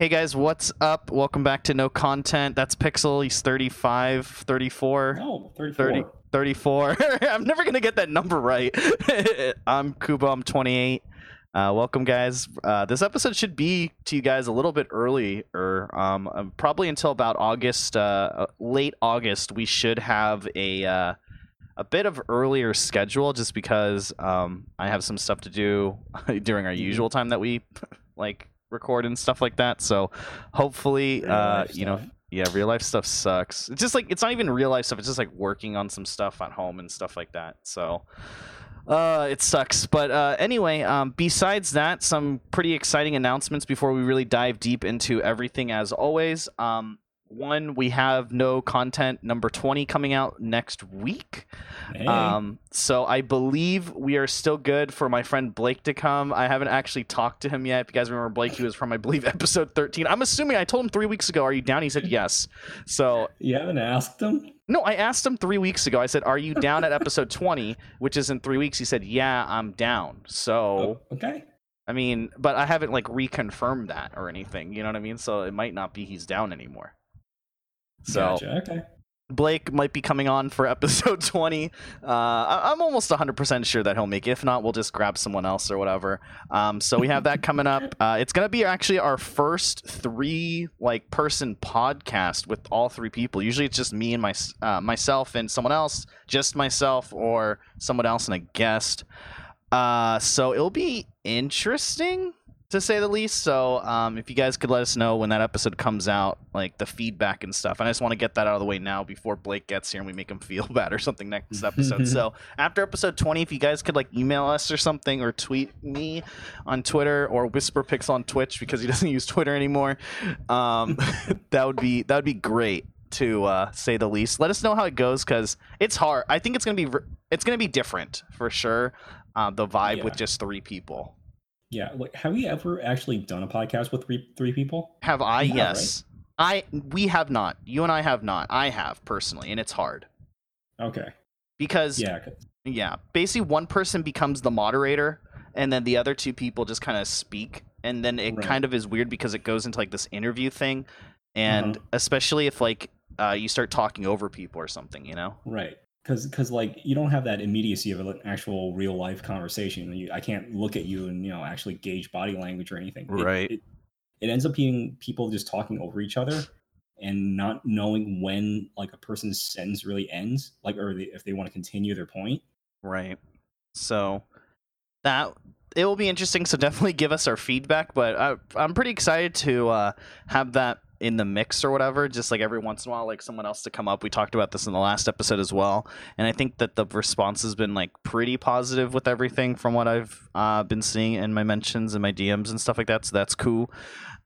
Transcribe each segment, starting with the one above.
Hey guys, what's up? Welcome back to No Content. That's Pixel. He's 35, 34, No, 34. 30, 34. I'm never going to get that number right. I'm Kubo. I'm 28. Uh, welcome, guys. Uh, this episode should be to you guys a little bit earlier. Um, uh, probably until about August, uh, uh, late August, we should have a uh, a bit of earlier schedule, just because um, I have some stuff to do during our usual time that we like record and stuff like that. So hopefully, uh, you know, yeah, real life stuff sucks. It's just like it's not even real life stuff. It's just like working on some stuff at home and stuff like that. So uh, it sucks. But uh, anyway, um, besides that, some pretty exciting announcements before we really dive deep into everything. As always, um, one we have no content number twenty coming out next week. Hey. Um, so I believe we are still good for my friend Blake to come. I haven't actually talked to him yet. If you guys remember Blake, he was from I believe episode thirteen. I'm assuming I told him three weeks ago. Are you down? He said yes. So you haven't asked him no, I asked him three weeks ago. I said, "Are you down at episode 20?" Which is in three weeks. He said, "Yeah, I'm down." So Oh, okay. I mean, but I haven't like reconfirmed that or anything. You know what I mean? So it might not be he's down anymore. So Gotcha. Okay. Blake might be coming on for episode 20. Uh, I- I'm almost 100% sure that he'll make it. If not, we'll just grab someone else or whatever. Um, so we have that coming up. Uh, it's going to be actually our first three like person podcast with all three people. Usually it's just me and my, uh, myself and someone else, just myself or someone else and a guest. Uh, so it'll be interesting to say the least. So, um, if you guys could let us know when that episode comes out, like the feedback and stuff, and I just want to get that out of the way now before Blake gets here and we make him feel bad or something next episode. so, after episode twenty, if you guys could like email us or something, or tweet me on Twitter, or Whisper Pixel on Twitch because he doesn't use Twitter anymore, um, that would be that would be great to uh, say the least. Let us know how it goes because it's hard. I think it's gonna be it's gonna be different for sure. Uh, the vibe with just three people. Yeah. Like, have we ever actually done a podcast with three three people? Have I? Yes. I we have not. You and I have not. I have personally, and it's hard Okay. because Yeah. yeah, basically one person becomes the moderator, and then the other two people just kind of speak, and then it Right. kind of is weird because it goes into like this interview thing, and Uh-huh. especially if like uh, you start talking over people or something, you know. Right. Because because like you don't have that immediacy of an actual real life conversation. You, I can't look at you and you know actually gauge body language or anything. It- Right. It, it ends up being people just talking over each other and not knowing when like a person's sentence really ends, like or they, if they want to continue their point. Right. So that it will be interesting. So definitely give us our feedback. But I, I'm pretty excited to uh, have that in the mix or whatever. Just like every once in a while, like someone else to come up. We talked about this in the last episode as well, and I think that the response has been like pretty positive with everything from what I've uh, been seeing in my mentions and my DMs and stuff like that. So that's cool.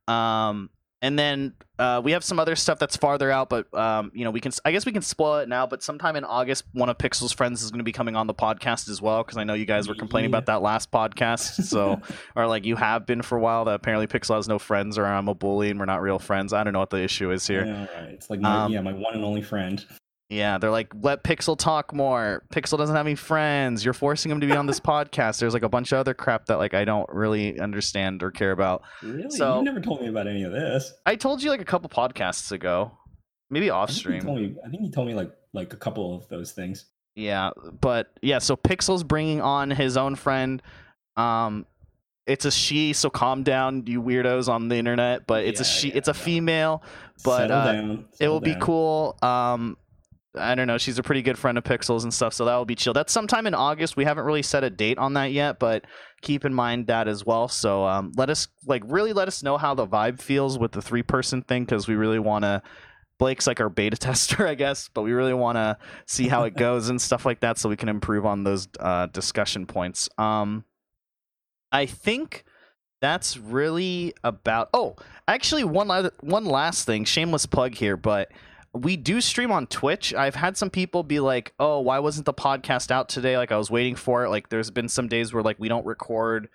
Um, and then uh, we have some other stuff that's farther out, but um, you know we can. I guess we can spoil it now. But sometime in August, one of Pixel's friends is going to be coming on the podcast as well because I know you guys were complaining Yeah. about that last podcast. So, or like you have been for a while. That apparently Pixel has no friends, or I'm a bully and we're not real friends. I don't know what the issue is here. Yeah, right. It's like my, Um, yeah, my one and only friend. Yeah, they're like, let Pixel talk more. Pixel doesn't have any friends. You're forcing him to be on this podcast. There's like a bunch of other crap that like I don't really understand or care about. Really? so- you never told me about any of this. I told you like a couple podcasts ago, maybe off I think, you stream. told me, I think you told me like like a couple of those things. Yeah, but yeah, so Pixel's bringing on his own friend. Um, it's a she, so calm down, you weirdos on the internet. But it's a she, yeah, it's a no. female. But, uh, down. it will be cool. Um, I don't know. She's a pretty good friend of Pixels and stuff, so that will be chill. That's sometime in August. We haven't really set a date on that yet, but keep in mind that as well. So um, let us like really let us know how the vibe feels with the three person thing because we really want to. Blake's like our beta tester, I guess, but we really want to see how it goes and stuff like that, so we can improve on those uh, discussion points. Um, I think that's really about. Oh, actually, one la- one last thing. Shameless plug here, but we do stream on Twitch. I've had some people be like, "Oh, why wasn't the podcast out today?" Like I was waiting for it. Like there's been some days where like we don't record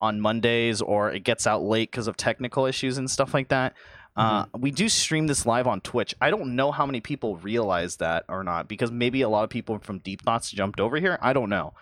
on Mondays or it gets out late because of technical issues and stuff like that. Uh, we do stream this live on Twitch. I don't know how many people realize that or not because maybe a lot of people from Deep Thoughts jumped over here. I don't know.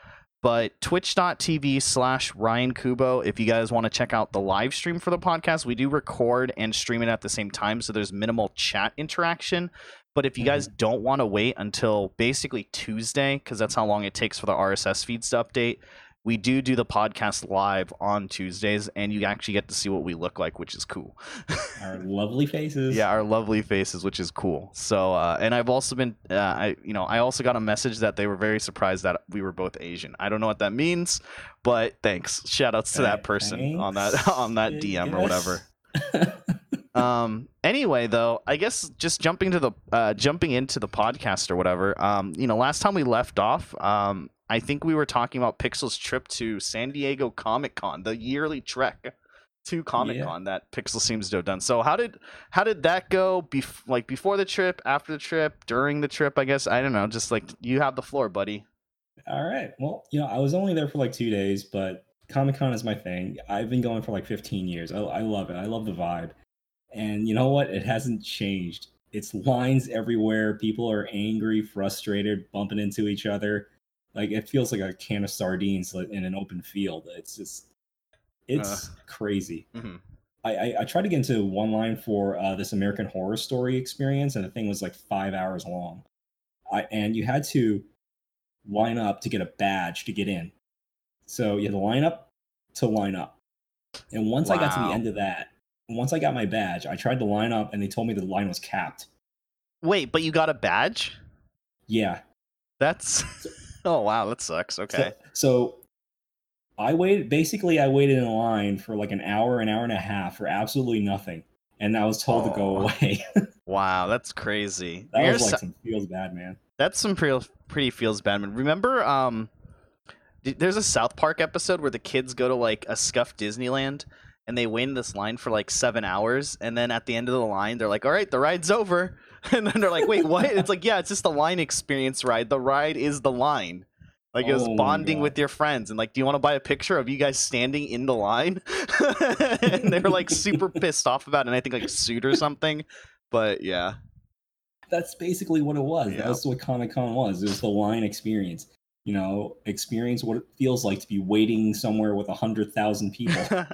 But twitch.tv slash Ryan Kubo, if you guys want to check out the live stream for the podcast, we do record and stream it at the same time. So there's minimal chat interaction. But if you guys mm-hmm. don't want to wait until basically Tuesday, because that's how long it takes for the RSS feeds to update, we do do the podcast live on Tuesdays, and you actually get to see what we look like, which is cool. Our lovely faces. yeah, our lovely faces, which is cool. So, uh, and I've also been, uh, I you know, I also got a message that they were very surprised that we were both Asian. I don't know what that means, but thanks. Shout outs to that person on that on that DM or whatever um anyway though i guess just jumping to the uh jumping into the podcast or whatever um you know last time we left off um i think we were talking about pixel's trip to san diego comic-con the yearly trek to comic-con that pixel seems to have done so how did how did that go bef- like before the trip after the trip during the trip i guess i don't know just like you have the floor buddy All right. Well, you know, I was only there for like two days, but Comic Con is my thing. I've been going for like 15 years. I, I love it. I love the vibe. And you know what? It hasn't changed. It's lines everywhere. People are angry, frustrated, bumping into each other. Like it feels like a can of sardines in an open field. It's just, it's crazy. Mhm. I, I, I tried to get into one line for uh, this American Horror Story experience, and the thing was like five hours long. I and you had to line up to get a badge to get in. So you had to line up to line up. And once I got to the end of that, once I got my badge, I tried to line up, and they told me the line was capped. wait but you got a badge Yeah. that's oh wow that sucks okay So, so I waited. Basically, I waited in line for like an hour, an hour and a half for absolutely nothing, and I was told to go away. wow that's crazy that You're was so- like some feels bad, man. That's some pretty pretty feels bad. Man, remember um, d- there's a South Park episode where the kids go to like a scuffed Disneyland and they wait in this line for like seven hours, and then at the end of the line they're like, "All right, the ride's over," and then they're like, "Wait, what?" It's like, "Yeah, it's just the line experience ride. The ride is the line." Like it was Oh bonding with your friends, and like, do you want to buy a picture of you guys standing in the line? and they were like super pissed off about it, and I think like sued or something. But yeah, That's basically what it was. Yeah. That's what Comic Con was. It was the line experience. You know, experience what it feels like to be waiting somewhere with a hundred thousand people.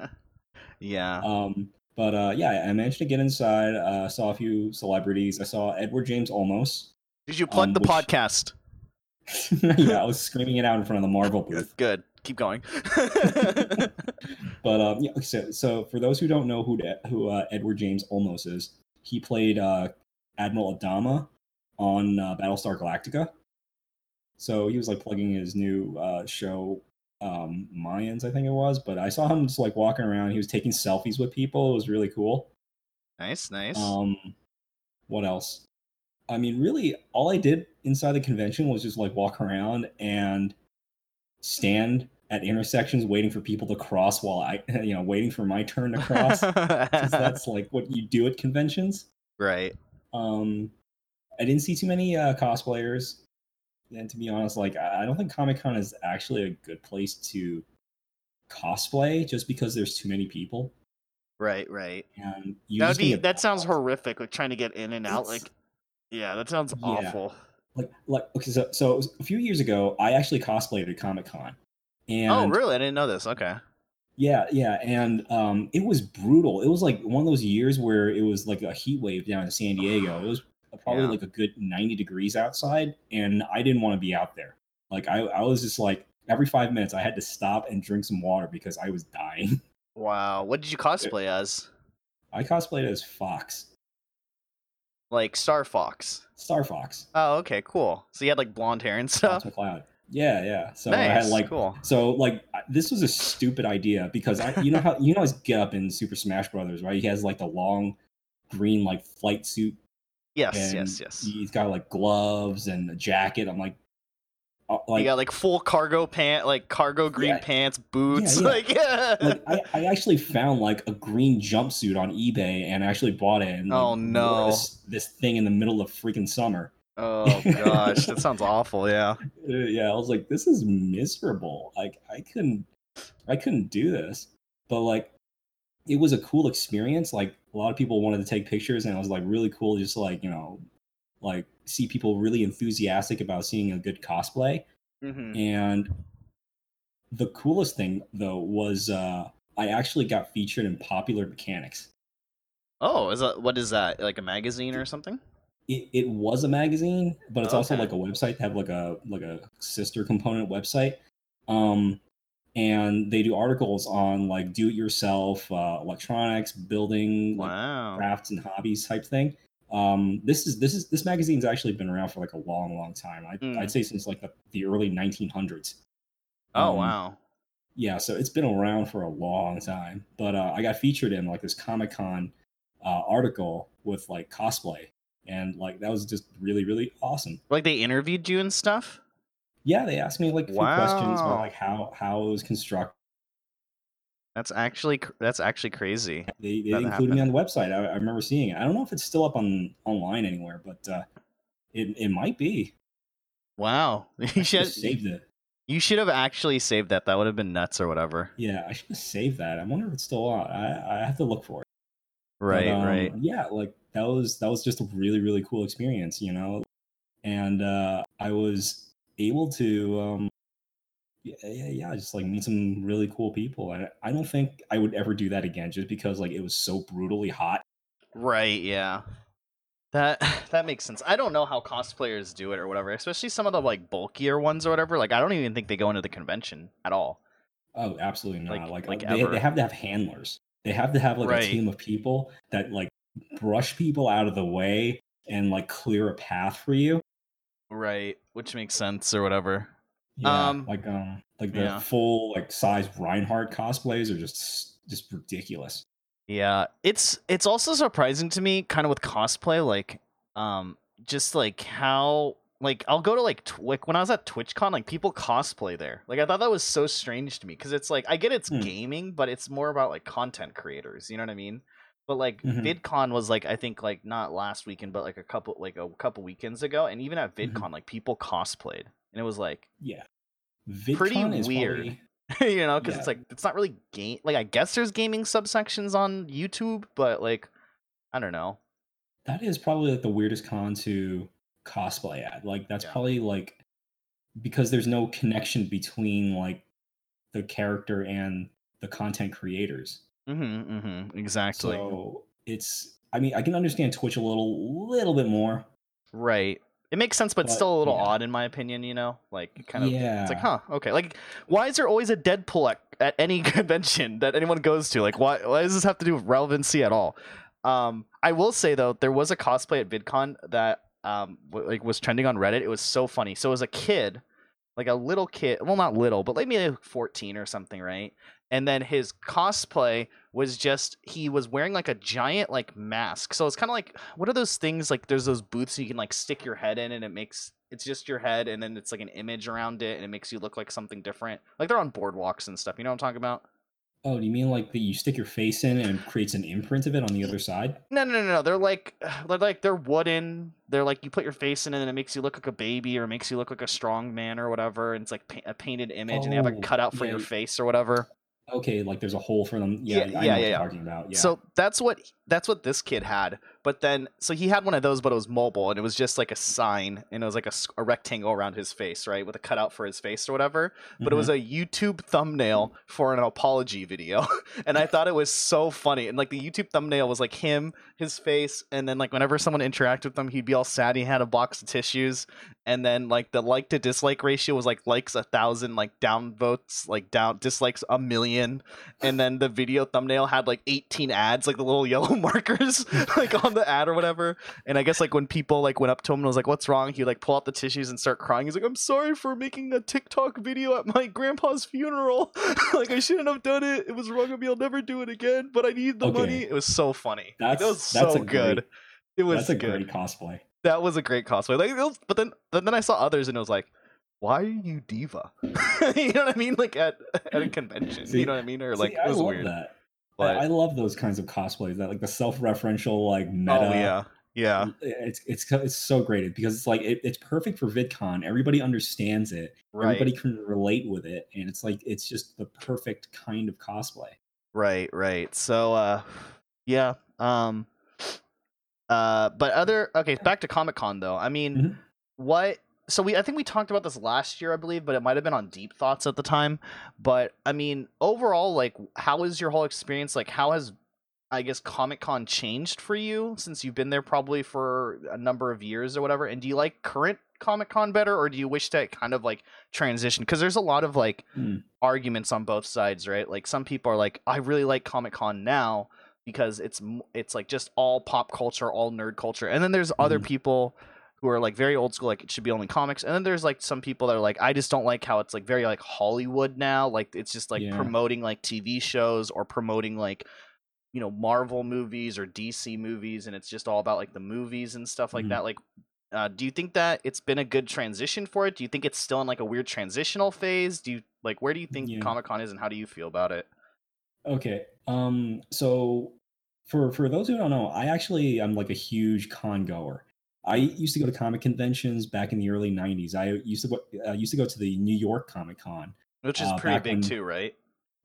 yeah. um, but uh, yeah, I managed to get inside. Uh, saw a few celebrities. I saw Edward James Olmos. Did you plug um, the which- podcast? yeah, I was screaming it out in front of the Marvel booth. Good. Keep going. But um, yeah, so, so for those who don't know who who uh, Edward James Olmos is, he played uh, Admiral Adama on uh, Battlestar Galactica. So he was like plugging his new uh, show, um, Mayans, I think it was. But I saw him just like walking around. He was taking selfies with people. It was really cool. nice, nice. Um, what else? I mean, really, all I did inside the convention was just like walk around and stand at intersections waiting for people to cross while I, you know, waiting for my turn to cross. that's like what you do at conventions. right. Um, I didn't see too many uh, cosplayers, and to be honest, like I don't think Comic Con is actually a good place to cosplay, just because there's too many people. Right, right. And you That would be that sounds horrific, like trying to get in and out. It's- Like yeah, that sounds Yeah. awful. like like okay so so it was a few years ago i actually cosplayed at comic-con and oh, really? I didn't know this. Okay. yeah yeah and um it was brutal it was like one of those years where it was like a heat wave down in san diego it was probably Yeah. like a good 90 degrees outside and i didn't want to be out there like i i was just like every five minutes i had to stop and drink some water because i was dying Wow. What did you cosplay as? i cosplayed as fox Like Star Fox. star fox Oh, okay, cool. So you had like blonde hair and Fox stuff. McCloud. yeah yeah so i had like cool. So like this was a stupid idea because I you know how you know his get up in Super Smash Brothers, right? He has like the long green like flight suit Yes, and yes, yes. he's got like gloves and a jacket. I'm like uh, like you got like full cargo pant, like cargo green Yeah. pants, boots. yeah. Like yeah. like I, I actually found like a green jumpsuit on eBay and actually bought it and like, Oh, no. this, this thing in the middle of freaking summer. oh gosh, that sounds awful. Yeah. Uh, yeah, I was like, this is miserable. Like I couldn't, I couldn't do this. But like, it was a cool experience. Like a lot of people wanted to take pictures, and it was like really cool, just like you know, like see people really enthusiastic about seeing a good cosplay. hmm And the coolest thing though was uh, I actually got featured in Popular Mechanics. Oh, is that what is that? Like a magazine or something? It, it was a magazine, but it's also like a website. They have like a like a sister component website, um, and they do articles on like do it yourself, uh, electronics, building, like, Wow. crafts and hobbies type thing. Um, this is this is this magazine's actually been around for like a long, long time. I, Mm. I'd say since like the, the early 1900s. Oh Um, wow. yeah so it's been around for a long time but uh, i got featured in like this comic-con uh, article with like cosplay and like that was just really really awesome Like they interviewed you and stuff? Yeah they asked me like a few questions about like how how it was constructed That's actually that's actually crazy. they, they included me on the website I, I remember seeing it i don't know if it's still up on online anywhere but uh it, it might be Wow. You should saved it you should have actually saved that. That would have been nuts or whatever. yeah i should have saved that i wonder if it's still on i i have to look for it But, Right, um, right. Yeah, like that was that was just a really really cool experience, you know. And uh, I was able to, um, yeah, yeah, yeah, just like meet some really cool people. And I don't think I would ever do that again, just because like it was so brutally hot. Right, yeah. That that makes sense. I don't know how cosplayers do it or whatever, especially some of the like bulkier ones or whatever. Like I don't even think they go into the convention at all. Oh, absolutely not. Like- Like, like they, they have to have handlers. They have to have like Right. a team of people that like brush people out of the way and like clear a path for you. Right, which makes sense or whatever. Yeah, Um, like um, like the yeah. full like size Reinhardt cosplays are just just ridiculous. Yeah, it's it's also surprising to me, kind of with cosplay, like, um, just like how like I'll go to like tw- like when I was at TwitchCon, like people cosplay there. Like I thought that was so strange to me because it's like I get it's Hmm. gaming, but it's more about like content creators. You know what I mean? But like Mhm. VidCon was like I think like not last weekend, but like a couple like a couple weekends ago, and even at Mhm. VidCon, like people cosplayed, and it was like Yeah. Pretty VidCon is weird. probably- you know because Yeah. it's like it's not really game like i guess there's gaming subsections on youtube but like i don't know that is probably like the weirdest con to cosplay at. Like that's Yeah. probably like because there's no connection between like the character and the content creators. Mm-hmm, mm-hmm exactly. So it's I mean I can understand Twitch a little little bit more. right. It makes sense but, But, still a little yeah. odd in my opinion you know? Like kind of Yeah. it's like huh okay. Like why is there always a deadpool at, at any convention that anyone goes to? Like why why does this have to do with relevancy at all? Um i will say though there was a cosplay at vidcon that um w- like was trending on reddit. It was so funny. So was a kid like a little kid well not little but like maybe like 14 or something right and then his cosplay was just he was wearing like a giant like mask. So it's kind of like what are those things like there's those booths you can like stick your head in and it makes it's just your head and then it's like an image around it and it makes you look like something different. Like they're on boardwalks and stuff you know what i'm talking about? Oh, do you mean like that you stick your face in and it creates an imprint of it on the other side? no no no no they're like they're like they're wooden. They're like you put your face in and it makes you look like a baby or makes you look like a strong man or whatever. And it's like pa- a painted image and they have a Oh, cutout for yeah, your face or whatever Okay, like there's a hole for them. Yeah, Yeah, I know yeah, what yeah, yeah. talking about. Yeah. So that's what that's what this kid had. But then so he had one of those, but it was mobile, and it was just like a sign, and it was like a rectangle around his face, right, with a cutout for his face or whatever. But it was Mm-hmm. a YouTube thumbnail for an apology video, and I thought it was so funny. And like the YouTube thumbnail was like him, his face, and then like whenever someone interacted with him, he'd be all sad. He had a box of tissues, and then like the like to dislike ratio was like likes a thousand, like down votes, like down dislikes a million and then the video thumbnail had like 18 ads like the little yellow markers like on the ad or whatever. And i guess like when people like went up to him and was like what's wrong? He'd like pull out the tissues and start crying. He's like i'm sorry for making a tiktok video at my grandpa's funeral. Like i shouldn't have done it. It was wrong of me. I'll never do it again but i need the Okay. money. It was so funny. That's- that was that's so good. Great- it was that's a good. great cosplay. that was a great cosplay. Like it was- but then but then i saw others and it was like why are you diva? You know what i mean? Like at at a convention. See- you know what i mean? Or See, like I it was weird. that. But I, I love those kinds of cosplays that like the self-referential like meta. oh yeah yeah It's it's it's so great because it's like it, it's perfect for VidCon. Everybody understands it. right Everybody can relate with it, and it's like it's just the perfect kind of cosplay. right right so uh yeah um uh but other okay back to comic-con though i mean Mhm. what so we I think we talked about this last year, I believe, but it might have been on Deep Thoughts at the time. But I mean, overall, like, how is your whole experience? Like, how has I guess Comic Con changed for you since you've been there probably for a number of years or whatever? And do you like current Comic Con better, or do you wish to kind of like transition? Because there's a lot of like Hmm. arguments on both sides, right? Like some people are like, I really like Comic Con now because it's it's like just all pop culture, all nerd culture, and then there's other Mhm. people who are like very old school, like it should be only comics, and then there's like some people that are like, I just don't like how it's like very like Hollywood now, like it's just like Yeah. promoting like TV shows or promoting like you know Marvel movies or DC movies, and it's just all about like the movies and stuff like Mhm. that. Like, uh, do you think that it's been a good transition for it? Do you think it's still in like a weird transitional phase? Do you like where do you think Yeah. Comic Con is, and how do you feel about it? Okay. Um. So, for for those who don't know, I actually I'm like a huge con goer. I used to go to comic conventions back in the early '90s. I used to go. Used to go to the New York Comic Con. Which is Uh, pretty big when- too, right?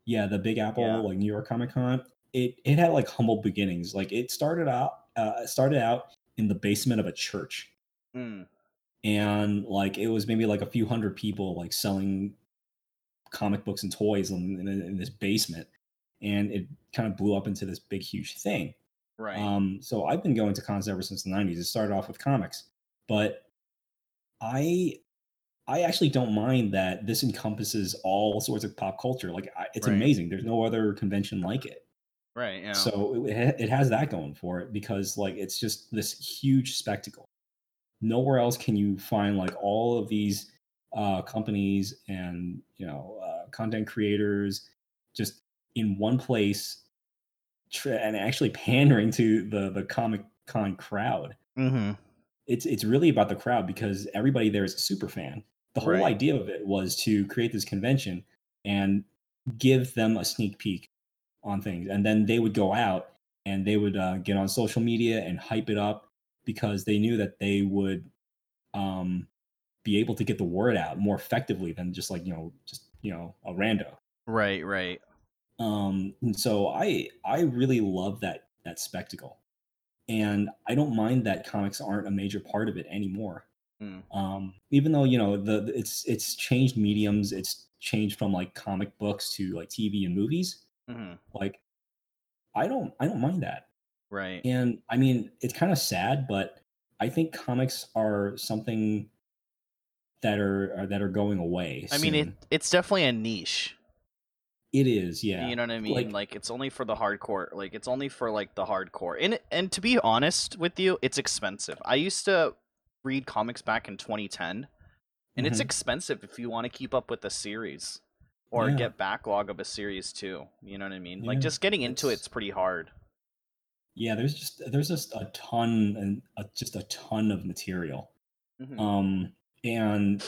Yeah, the Big Apple, Yeah. like New York Comic Con. It it had like humble beginnings. Like it started out uh, started out in the basement of a church, Mm, and like it was maybe like a few hundred people like selling comic books and toys in, in, in this basement, and it kind of blew up into this big huge thing. Right. Um, so I've been going to cons ever since the '90s. It started off with comics, but I I actually don't mind that this encompasses all sorts of pop culture. Like I, it's Right. amazing. There's no other convention like it. right. Yeah. So it, it has that going for it because like it's just this huge spectacle. Nowhere else can you find like all of these uh, companies and you know uh, content creators just in one place tra- and actually pandering to the the comic con crowd. mm-hmm. It's it's really about the crowd because everybody there is a super fan. The whole Right. idea of it was to create this convention and give them a sneak peek on things, and then they would go out and they would uh, get on social media and hype it up because they knew that they would um, be able to get the word out more effectively than just like you know just you know a rando. Right. Right. Um, and so I I really love that that spectacle, and I don't mind that comics aren't a major part of it anymore. Mm. Um, even though you know the it's it's changed mediums, it's changed from like comic books to like TV and movies. Mm-hmm. Like I don't I don't mind that, Right. and I mean it's kind of sad, but I think comics are something that are, are that are going away. I mean, it it's definitely a niche. It is yeah. You know what I mean? Like- Like, it's only for the hardcore. Like it's only for like the hardcore. And and to be honest with you, it's expensive. I used to read comics back in 2010, and it's Mhm. expensive if you want to keep up with the series or Yeah. get backlog of a series too. You know what I mean? Like just getting into it's- it's pretty hard. yeah there's just there's just a ton and a, just a ton of material Mhm. um and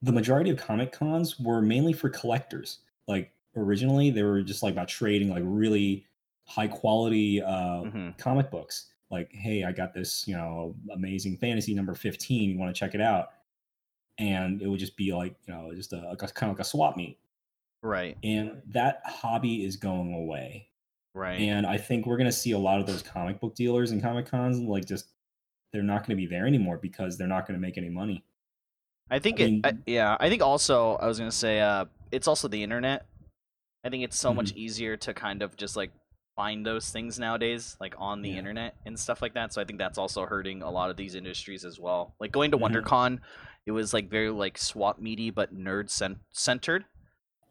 the majority of comic cons were mainly for collectors like originally they were just like about trading like really high quality uh Mhm. comic books like hey i got this you know amazing fantasy number 15 you want to check it out and it would just be like you know just a, a kind of like a swap meet Right. and that hobby is going away Right. and I think we're gonna see a lot of those comic book dealers and comic cons like just they're not gonna be there anymore because they're not gonna make any money. I think I it. mean- I, yeah, I think also I was gonna say uh, it's also the internet. I think it's so much Mm-hmm. easier to kind of just like find those things nowadays, like on the Yeah. internet and stuff like that. So I think that's also hurting a lot of these industries as well. Like going to Mhm. WonderCon, it was like very like swap meaty but nerd cent- centered,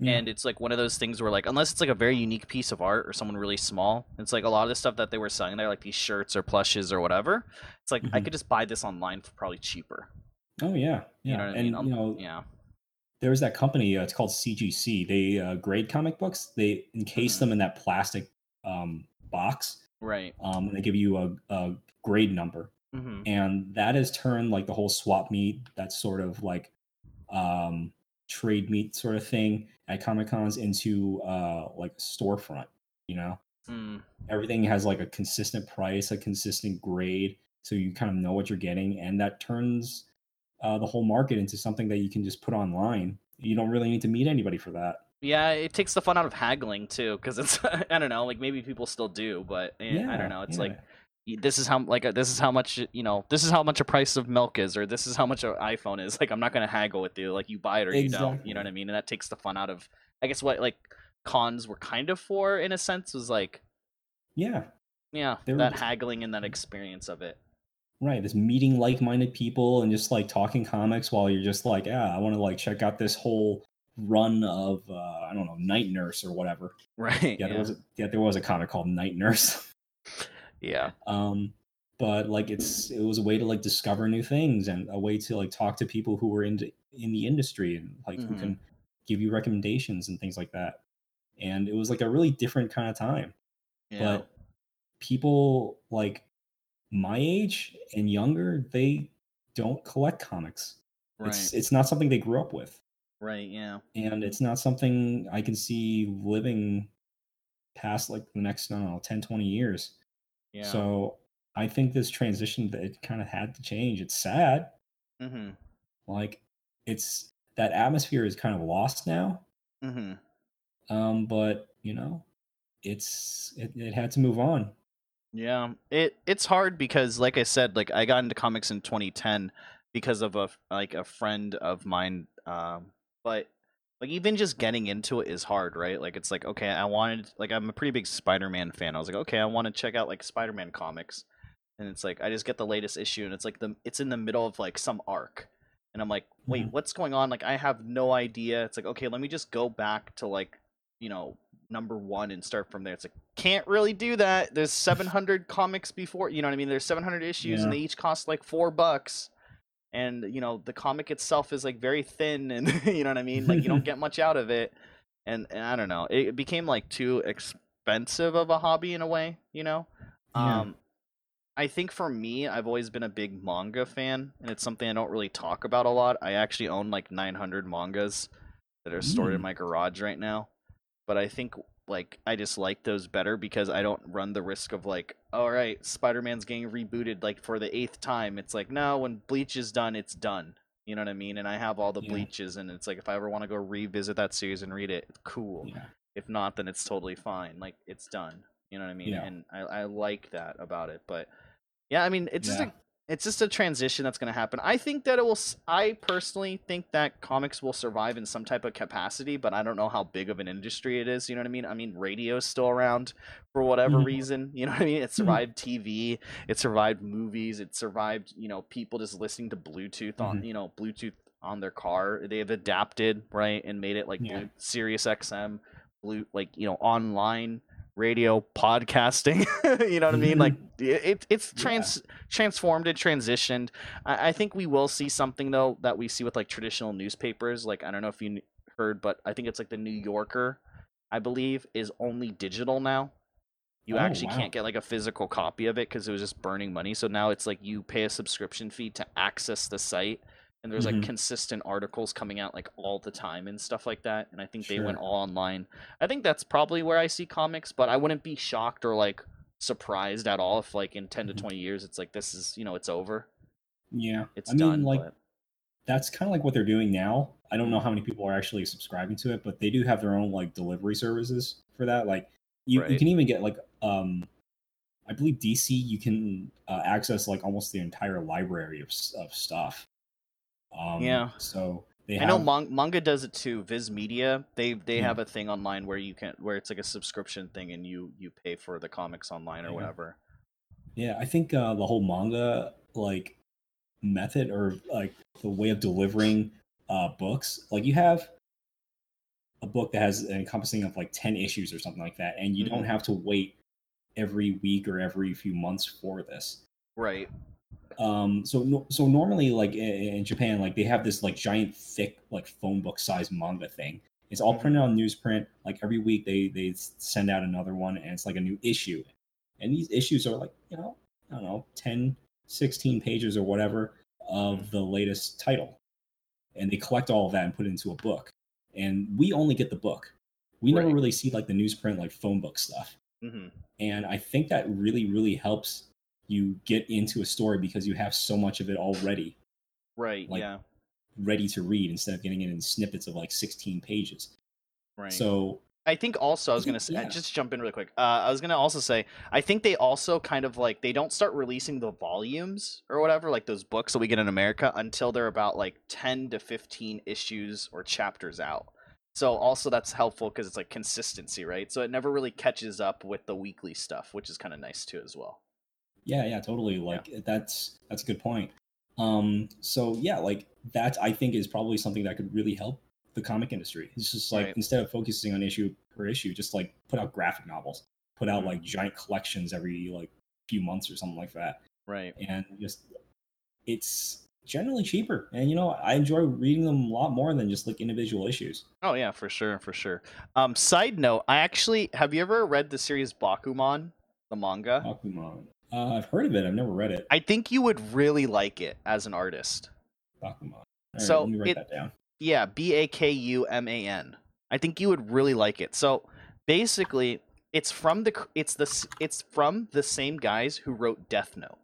and it's like one of those things where like unless it's like a very unique piece of art or someone really small, it's like a lot of the stuff that they were selling there, like these shirts or plushes or whatever. It's like I Mhm. could just buy this online for probably cheaper. oh yeah, yeah, You know what I and mean? You know yeah. There's that company. Uh, it's called CGC. They uh, grade comic books. They encase Mhm. them in that plastic um, box, Right. um, and they give you a, a grade number. Mm-hmm. and that has turned like the whole swap meet that sort of like um trade meet sort of thing at comic cons into uh like a storefront you know Mm, everything has like a consistent price a consistent grade so you kind of know what you're getting and that turns uh, the whole market into something that you can just put online. You don't really need to meet anybody for that. Yeah, it takes the fun out of haggling too, because it's I don't know, like maybe people still do, but eh, I don't know. It's yeah. like this is how like uh, this is how much you know this is how much a price of milk is or this is how much an iphone is. Like i'm not gonna haggle with you like you buy it or you don't you know what i mean? And that takes the fun out of i guess what like cons were kind of for in a sense was like Yeah, yeah that just- haggling and that experience of it right. This meeting like-minded people and just like talking comics while you're just like, yeah, I want to like check out this whole run of uh, I don't know, Night Nurse or whatever. right Yeah, there was a, yeah, there was a comic called Night Nurse. yeah um but like it's it was a way to like discover new things and a way to like talk to people who were in in the industry and like who Mhm. can give you recommendations and things like that and it was like a really different kind of time yeah but people like my age and younger they don't collect comics right it's it's not something they grew up with right yeah and it's not something i can see living past like the next i don't know 10 20 years yeah so I think this transition that it kind of had to change. It's sad. mm-hmm Like it's that atmosphere is kind of lost now. mm-hmm Um, but you know, it's it, it had to move on. Yeah, it it's hard because, like I said, like I got into comics in 2010 because of a like a friend of mine. Um, but like even just getting into it is hard, right? Like it's like okay, I wanted like I'm a pretty big Spider-Man fan. I was like, okay, I want to check out like Spider-Man comics, and it's like I just get the latest issue, and it's like the it's in the middle of like some arc, and I'm like, wait, Mhm. what's going on? Like I have no idea. It's like okay, let me just go back to like you know number one and start from there. It's like can't really do that. There's 700 comics before, you know what I mean? There's 700 issues and they each cost like four bucks. And you know the comic itself is like very thin, and you know what I mean. Like you don't get much out of it, and, and I don't know. It, it became like too expensive of a hobby in a way, you know. Yeah. Um, I think for me, I've always been a big manga fan, and it's something I don't really talk about a lot. I actually own like 900 mangas that are stored in Mm. my garage right now. But I think like I just like those better because I don't run the risk of like, all right, Spider-Man's getting rebooted like for the eighth time. It's like no, when Bleach is done, it's done. You know what I mean? And I have all the Yeah. bleaches, and it's like if I ever want to go revisit that series and read it, cool. Yeah. If not, then it's totally fine. Like it's done. You know what I mean? Yeah. And I, I like that about it. But yeah, I mean, it's just a it's just a transition that's going to happen. I think that it will. I personally think that comics will survive in some type of capacity, but I don't know how big of an industry it is. You know what I mean? I mean, radio's still around for whatever Mhm. reason. You know what I mean? It survived TV. It survived movies. It survived. You know, people just listening to Bluetooth on. Mhm. You know, Bluetooth on their car. They've adapted right and made it like Yeah. Blue, Sirius XM, Blue, like you know, online radio podcasting. you know what I mean? Like it, it it's Yeah. trans transformed and transitioned. I, I think we will see something though that we see with like traditional newspapers. Like I don't know if you heard, but I think it's like the New Yorker, I believe, is only digital now. You Oh, actually wow. can't get like a physical copy of it because it was just burning money. So now it's like you pay a subscription fee to access the site, and there's like Mhm. consistent articles coming out like all the time and stuff like that. And I think they went all online. I think that's probably where I see comics, but I wouldn't be shocked or like surprised at all if like in 10 to Mhm. 20 years it's like this is you know it's over Yeah. it's I mean, done like but- that's kind of like what they're doing now. I don't know how many people are actually subscribing to it, but they do have their own like delivery services for that. Like you, you can even get like um I believe DC you can uh, access like almost the entire library of, of stuff. Um Yeah. so they I have know manga does it too. Viz Media, they they Yeah. have a thing online where you can where it's like a subscription thing and you you pay for the comics online or Yeah. whatever. Yeah, I think uh, the whole manga like method or like the way of delivering uh, books, like you have a book that has an encompassing of like ten issues or something like that, and you don't Mhm. have to wait every week or every few months for this. Right. Um, so no, so normally like in Japan, like they have this like giant thick like phone book size manga thing. It's all Mhm. printed on newsprint. Like every week they they send out another one, and it's like a new issue. And these issues are like you know I don't know 10, 16 pages or whatever of the latest title, and they collect all of that and put it into a book. And we only get the book. We never really see like the newsprint like phone book stuff hmm and i think that really really helps you get into a story because you have so much of it already Right. Like, yeah. ready to read instead of getting it in snippets of like 16 pages Right. so I think also I was gonna say yeah. just jump in really quick. Uh, I was gonna also say I think they also kind of like they don't start releasing the volumes or whatever like those books that we get in America until they're about like ten to fifteen issues or chapters out. So also that's helpful because it's like consistency, right? So it never really catches up with the weekly stuff, which is kind of nice too as well. Yeah, yeah, totally. Like that's that's a good point. Um, so yeah, like that I think is probably something that could really help the comic industry. It's just like Right. instead of focusing on issue per issue, just like put out graphic novels, put out Mhm. like giant collections every like few months or something like that, Right. and just it's generally cheaper. And you know, I enjoy reading them a lot more than just like individual issues. Oh yeah, for sure, for sure. Um, side note, I actually have you ever read the series Bakuman, the manga? Bakuman. Uh, I've heard of it. I've never read it. I think you would really like it as an artist. Bakuman. All right, So, let me write it- that down. Yeah, B A K U M A N. I think you would really like it. So basically, it's from the it's the it's from the same guys who wrote Death Note.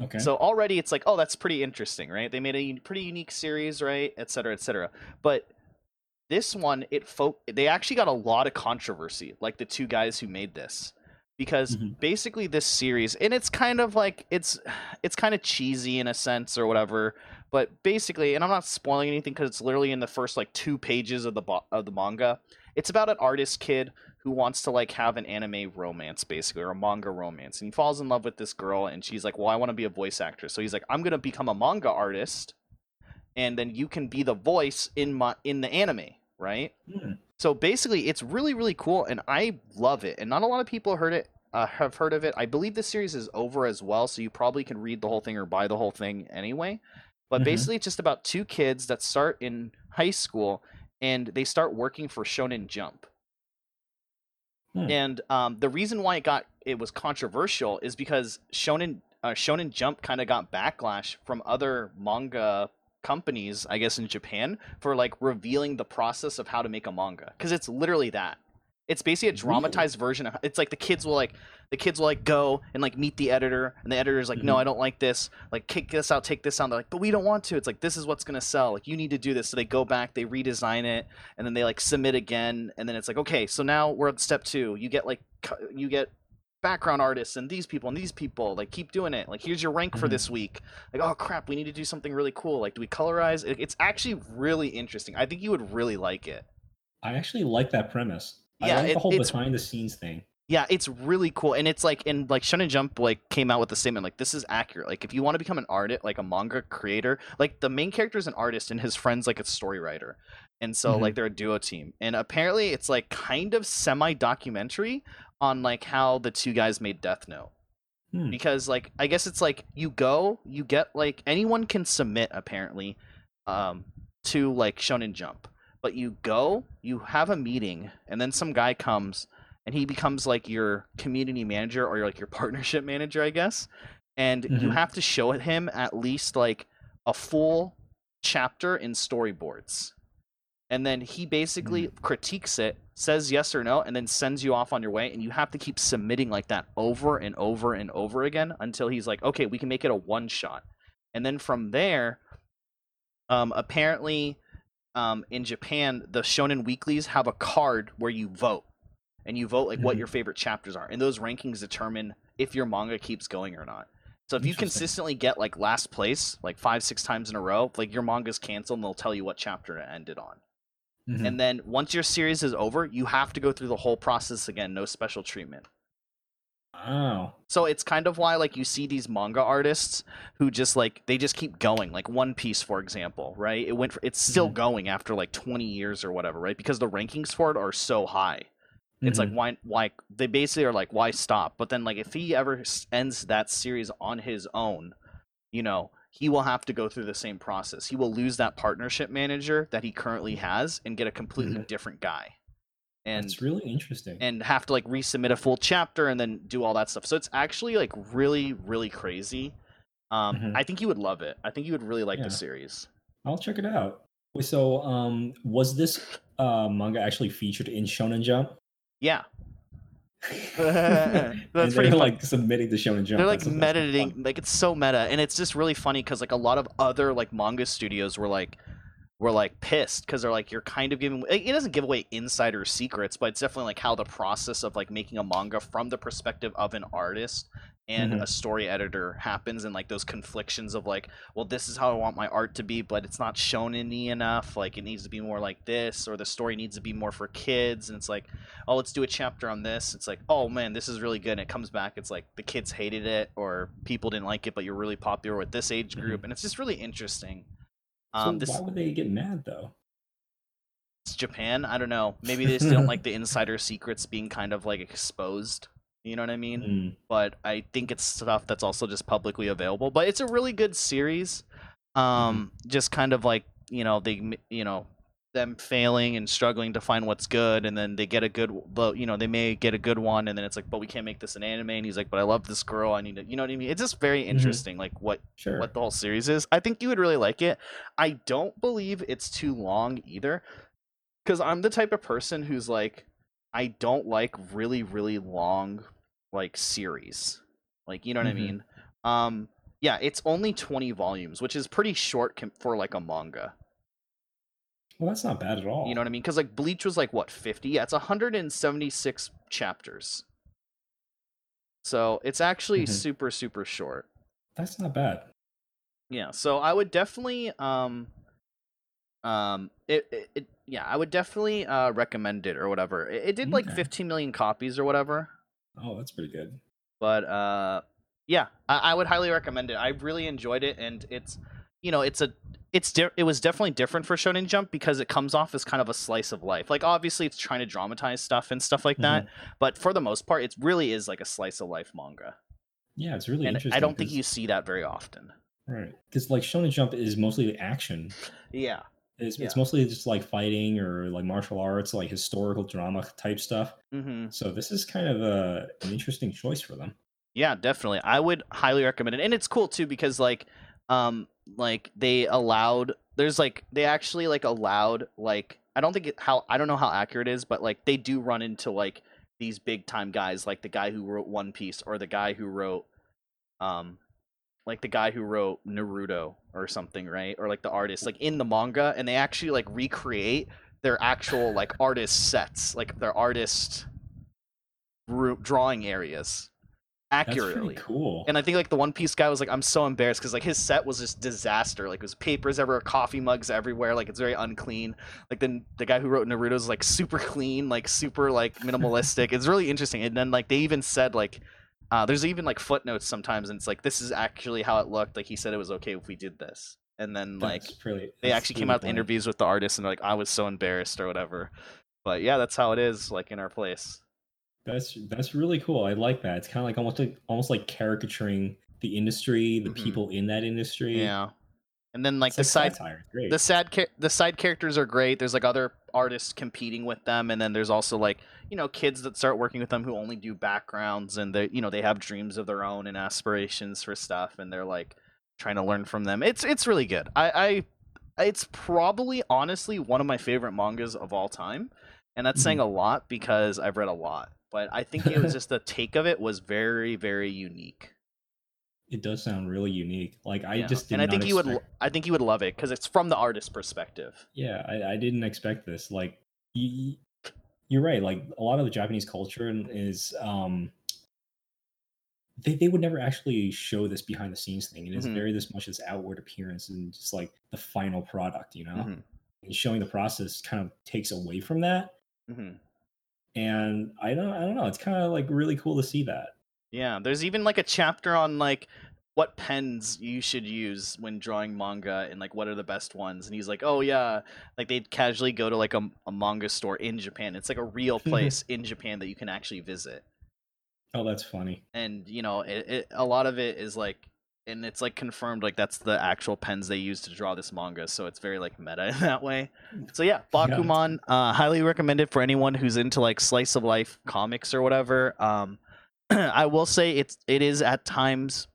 Okay. So already it's like, oh, that's pretty interesting, right? They made a pretty unique series, right? Et cetera, et cetera. But this one, it fo- they actually got a lot of controversy, like the two guys who made this, because Mhm. basically this series, and it's kind of like it's it's kind of cheesy in a sense or whatever. But basically, and I'm not spoiling anything because it's literally in the first like two pages of the bo- of the manga. It's about an artist kid who wants to like have an anime romance basically or a manga romance and he falls in love with this girl and she's like well i want to be a voice actress so he's like i'm going to become a manga artist and then you can be the voice in my in the anime right Hmm. So basically it's really really cool and i love it and not a lot of people heard it uh, have heard of it i believe this series is over as well so you probably can read the whole thing or buy the whole thing anyway but Mhm. basically it's just about two kids that start in high school and they start working for shonen jump Hmm. and um, the reason why it got it was controversial is because Shonen uh, Shonen Jump kind of got backlash from other manga companies, I guess in Japan, for like revealing the process of how to make a manga because it's literally that. It's basically a Really? dramatized version of. It's like the kids will like the kids will like go and like meet the editor, and the editor's like, "No, Mhm. I don't like this. Like, kick this out, take this out." They're like, "But we don't want to." It's like this is what's gonna sell. Like, you need to do this. So they go back, they redesign it, and then they like submit again and then it's like okay so now we're at step two you get like you get background artists and these people and these people like keep doing it. Like here's your rank for Mhm. this week. Like oh crap we need to do something really cool. Like do we colorize? It- it's actually really interesting. I think you would really like it. I actually like that premise. I Yeah, like it- the whole behind the scenes thing. yeah it's really cool. And it's like and like shonen jump like came out with the statement like this is accurate. Like if you want to become an artist like a manga creator like the main character is an artist and his friend's like a story writer. And so Mhm. like they're a duo team. And apparently it's like kind of semi documentary on like how the two guys made death note. Hmm. because like i guess it's like you go you get like anyone can submit apparently um to like shonen jump. But you go you have a meeting and then some guy comes and he becomes like your community manager or like your partnership manager i guess. And you Mhm. have to show him at least like a full chapter in storyboards. And then he basically critiques it says yes or no and then sends you off on your way and you have to keep submitting like that over and over and over again until he's like okay we can make it a one shot. And then from there um apparently um in japan the shonen weeklies have a card where you vote and you vote like what Mhm. your favorite chapters are and those rankings determine if your manga keeps going or not. So if you consistently get like last place like five six times in a row like your manga's canceled and they'll tell you what chapter it ended on Mhm. and then once your series is over you have to go through the whole process again no special treatment Oh. so it's kind of why like you see these manga artists who just like they just keep going like one piece for example right it went for, it's still Mhm. going after like 20 years or whatever right because the rankings for it are so high it's like Mhm. why why they basically are like why stop but then like if he ever ends that series on his own you know he will have to go through the same process he will lose that partnership manager that he currently has and get a completely Mhm. different guy and That's really interesting. and have to like resubmit a full chapter and then do all that stuff so it's actually like really really crazy um Mhm. i think you would love it i think you would really like Yeah. the series I'll check it out. So um, was this uh, manga actually featured in Shonen Jump? yeah That's pretty fun. like submitting to Shonen Jump. they're like meditating like it's so meta and it's just really funny because like a lot of other like manga studios were like were like pissed because they're like you're kind of giving it doesn't give away insider secrets but it's definitely like how the process of like making a manga from the perspective of an artist and Mhm. a story editor happens and like those conflictions of like well this is how i want my art to be but it's not shonen enough like it needs to be more like this or the story needs to be more for kids and it's like oh let's do a chapter on this it's like oh man this is really good and it comes back it's like the kids hated it or people didn't like it but you're really popular with this age group and it's just really interesting um so this why would they get mad though? it's Japan. I don't know. Maybe they just don't like the insider secrets being kind of like exposed. You know what I mean? Mm, But I think it's stuff that's also just publicly available. But it's a really good series. Um, just kind of like you know they you know them failing and struggling to find what's good, and then they get a good. But you know they may get a good one, and then it's like, but we can't make this an anime. And he's like, but I love this girl. I need to. You know what I mean? It's just very interesting. Like what sure. what the whole series is. I think you would really like it. I don't believe it's too long either, because I'm the type of person who's like, I don't like really really long like series. Like you know what Mhm. I mean? Um, yeah, it's only 20 volumes, which is pretty short com- for like a manga. well, that's not bad at all. You know what I mean? Because like Bleach was like what 50? Yeah, it's 176 chapters. So it's actually Mhm. super super short. that's not bad. Yeah, so I would definitely um um it, it, it yeah, I would definitely uh recommend it or whatever. It, it did like 15 million copies or whatever, Oh, that's pretty good. but uh yeah, I, I would highly recommend it. I really enjoyed it and it's you know, it's a it's di- it was definitely different for Shonen Jump because it comes off as kind of a slice of life. Like obviously it's trying to dramatize stuff and stuff like that, but for the most part it really is like a slice of life manga. Yeah, it's really and interesting. I don't think you see that very often. right because like Shonen Jump is mostly action. Yeah. It's, it's mostly just like fighting or like martial arts, like historical drama type stuff. Mhm. So this is kind of a an interesting choice for them. Yeah, definitely. I would highly recommend it. And it's cool too because like um like they allowed there's like they actually like allowed like I don't think it, how I don't know how accurate it is, but like they do run into like these big time guys like the guy who wrote One Piece or the guy who wrote um like the guy who wrote Naruto or something, right? Or like the artist like in the manga and they actually like recreate their actual like artist sets, like their artist drawing areas accurately. cool. And I think like the One Piece guy was like, I'm so embarrassed because like his set was just disaster. Like it was papers everywhere, coffee mugs everywhere. Like it's very unclean. Like then the guy who wrote Naruto is like super clean, like super like minimalistic. it's really interesting. And then like they even said like, uh, there's even like footnotes sometimes, and it's like this is actually how it looked. Like he said it was okay if we did this. And then like they actually came really out with interviews with the artists, and they're like, I was so embarrassed or whatever. But yeah, that's how it is. Like in our place. That's that's really cool. I like that. It's kind of like almost like almost like caricaturing the industry, the Mhm. people in that industry. Yeah. And then like It's the side the sad the side characters are great. There's like other artists competing with them. And then there's also like you know kids that start working with them who only do backgrounds and they you know they have dreams of their own and aspirations for stuff. And they're like trying to learn from them. It's it's really good. I i it's probably honestly one of my favorite mangas of all time. And that's saying a lot because i've read a lot. But i think it was just the take of it was very very unique it does sound really unique. Like I Yeah. just and i think you would i think you would love it because it's from the artist perspective Yeah, I, I didn't expect this. Like you, you're right. Like a lot of the Japanese culture is um they, they would never actually show this behind the scenes thing. It is Mhm. very this much as outward appearance and just like the final product, you know? Mhm. And showing the process kind of takes away from that. hmm And I don't I don't know, it's kind of like really cool to see that. Yeah, there's even like a chapter on like what pens you should use when drawing manga and like what are the best ones. And he's like, oh yeah, like they'd casually go to like a, a manga store in Japan. It's like a real place in Japan that you can actually visit. Oh, that's funny. And you know, it, it a lot of it is like, and it's like confirmed like that's the actual pens they use to draw this manga. So it's very like meta in that way. So yeah, Bakuman, uh, highly recommended for anyone who's into like slice of life comics or whatever. Um, I will say it's it is at times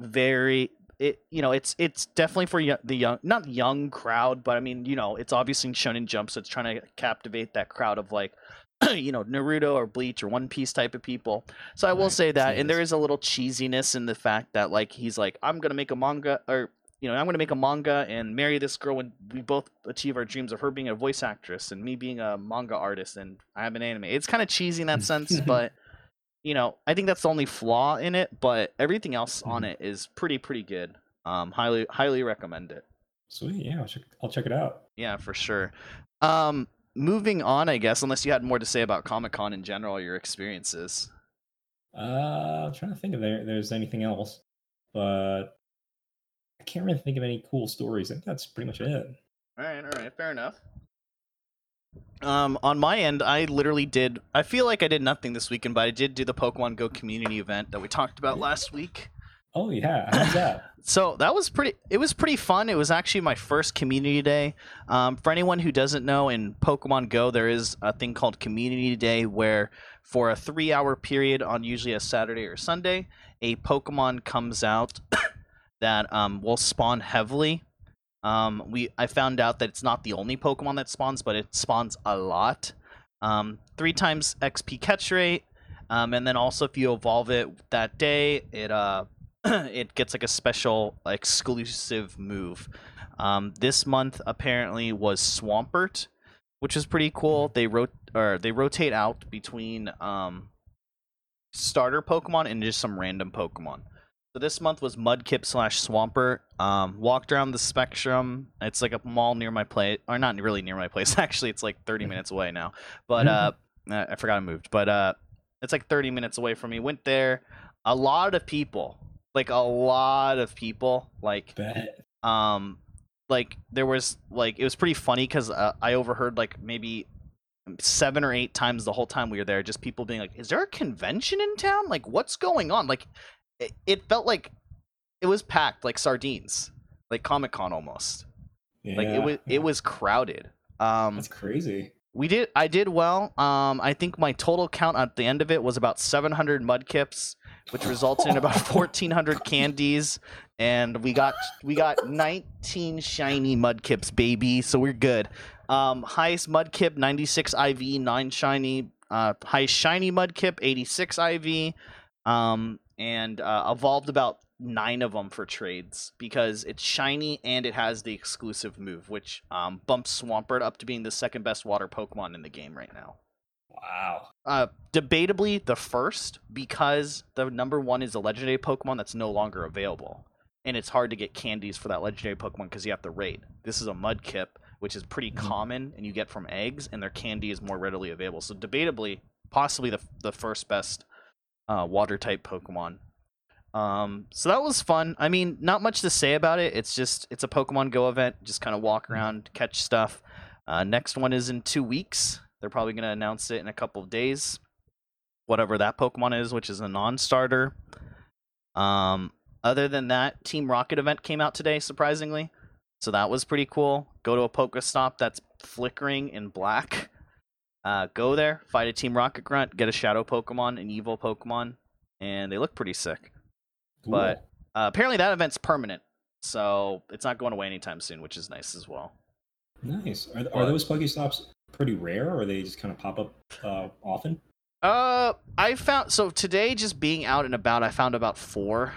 very it you know it's it's definitely for yo- the young not young crowd, but I mean you know it's obviously Shonen Jump, so it's trying to captivate that crowd of like you know Naruto or Bleach or One Piece type of people. So I will Right, say that, and there is a little cheesiness in the fact that like he's like I'm gonna make a manga or you know, I'm going to make a manga and marry this girl when we both achieve our dreams of her being a voice actress and me being a manga artist and I have an anime. It's kind of cheesy in that sense, but you know, I think that's the only flaw in it. But everything else on Mhm. it is pretty pretty good. Um, highly highly recommend it. Sweet. Yeah, I'll check, I'll check it out. Yeah, for sure. Um, moving on, I guess, unless you had more to say about Comic Con in general, your experiences. Uh, I'm trying to think if there, there's anything else, but I can't really think of any cool stories. I think that's pretty much it. All right, all right, fair enough. Um, on my end, I literally did. I feel like I did nothing this weekend, but I did do the Pokemon Go community event that we talked about last week. Oh yeah, how's that? So that was pretty. It was pretty fun. It was actually my first community day. Um, for anyone who doesn't know, in Pokemon Go, there is a thing called Community Day, where for a three-hour period on usually a Saturday or Sunday, a Pokemon comes out that um, will spawn heavily. Um, we I found out that it's not the only Pokemon that spawns, but it spawns a lot. Um, three times XP catch rate, um, and then also if you evolve it that day, it uh it gets like a special exclusive move. Um, this month apparently was Swampert, which is pretty cool. They wrote or they rotate out between um, starter Pokemon and just some random Pokemon. So this month was Mudkip slash Swampert. Um, walked around the Spectrum. It's like a mall near my place, or not really near my place. Actually, it's like 30 minutes away now. But uh, I forgot I moved. But uh, it's like 30 minutes away from me. Went there. A lot of people, like a lot of people, like Bet. um like there was like it was pretty funny because uh, i overheard like maybe seven or eight times the whole time we were there just people being like is there a convention in town like what's going on like it, it felt like it was packed like sardines like comic-con almost. Yeah, like it Yeah, was it was crowded. Um That's crazy. we did i did well. Um i think my total count at the end of it was about 700 mudkips which resulted in about 1400 candies. And we got we got 19 shiny mudkips baby so we're good. Um highest mudkip 96 iv 9 shiny uh highest shiny mudkip 86 iv um and uh, evolved about nine of them for trades because it's shiny and it has the exclusive move, which um, bumps Swampert up to being the second best water Pokemon in the game right now. Wow. Uh, debatably the first because the number one is a legendary Pokemon that's no longer available, and it's hard to get candies for that legendary Pokemon because you have to raid. This is a Mudkip, which is pretty Mhm. common, and you get from eggs, and their candy is more readily available. So debatably, possibly the the first best uh, water type Pokemon. Um, so that was fun. I mean, not much to say about it. It's just it's a Pokemon Go event. Just kind of walk around, catch stuff. Uh, next one is in two weeks. They're probably gonna announce it in a couple of days. Whatever that Pokemon is, which is a non-starter. Um, other than that, Team Rocket event came out today, surprisingly. So that was pretty cool. Go to a Pokestop that's flickering in black. Uh, go there, fight a Team Rocket Grunt, get a Shadow Pokemon, an Evil Pokemon, and they look pretty sick. Cool. But- Uh, apparently, that event's permanent, so it's not going away anytime soon, which is nice as well. nice. Are, are those Pokestops pretty rare, or they just kind of pop up uh, often? Uh, I found so today just being out and about, I found about four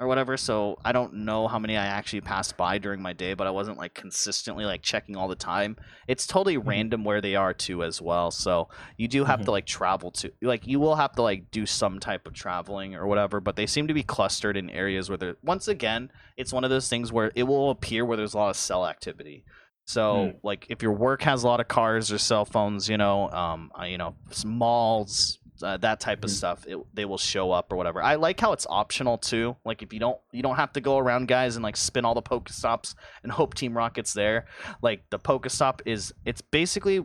or whatever. So I don't know how many I actually passed by during my day, but I wasn't like consistently like checking all the time. It's totally Mhm. random where they are too as well. So you do have Mhm. to like travel to like you will have to like do some type of traveling or whatever. But they seem to be clustered in areas where they're once again, it's one of those things where it will appear where there's a lot of cell activity. So Mm. like if your work has a lot of cars or cell phones, you know, um, uh, you know, malls, uh, that type of Mhm. stuff, it, they will show up or whatever. I like how it's optional too. Like if you don't, you don't have to go around guys and like spin all the Pokestops and hope Team Rocket's there. Like the Pokestop is, it's basically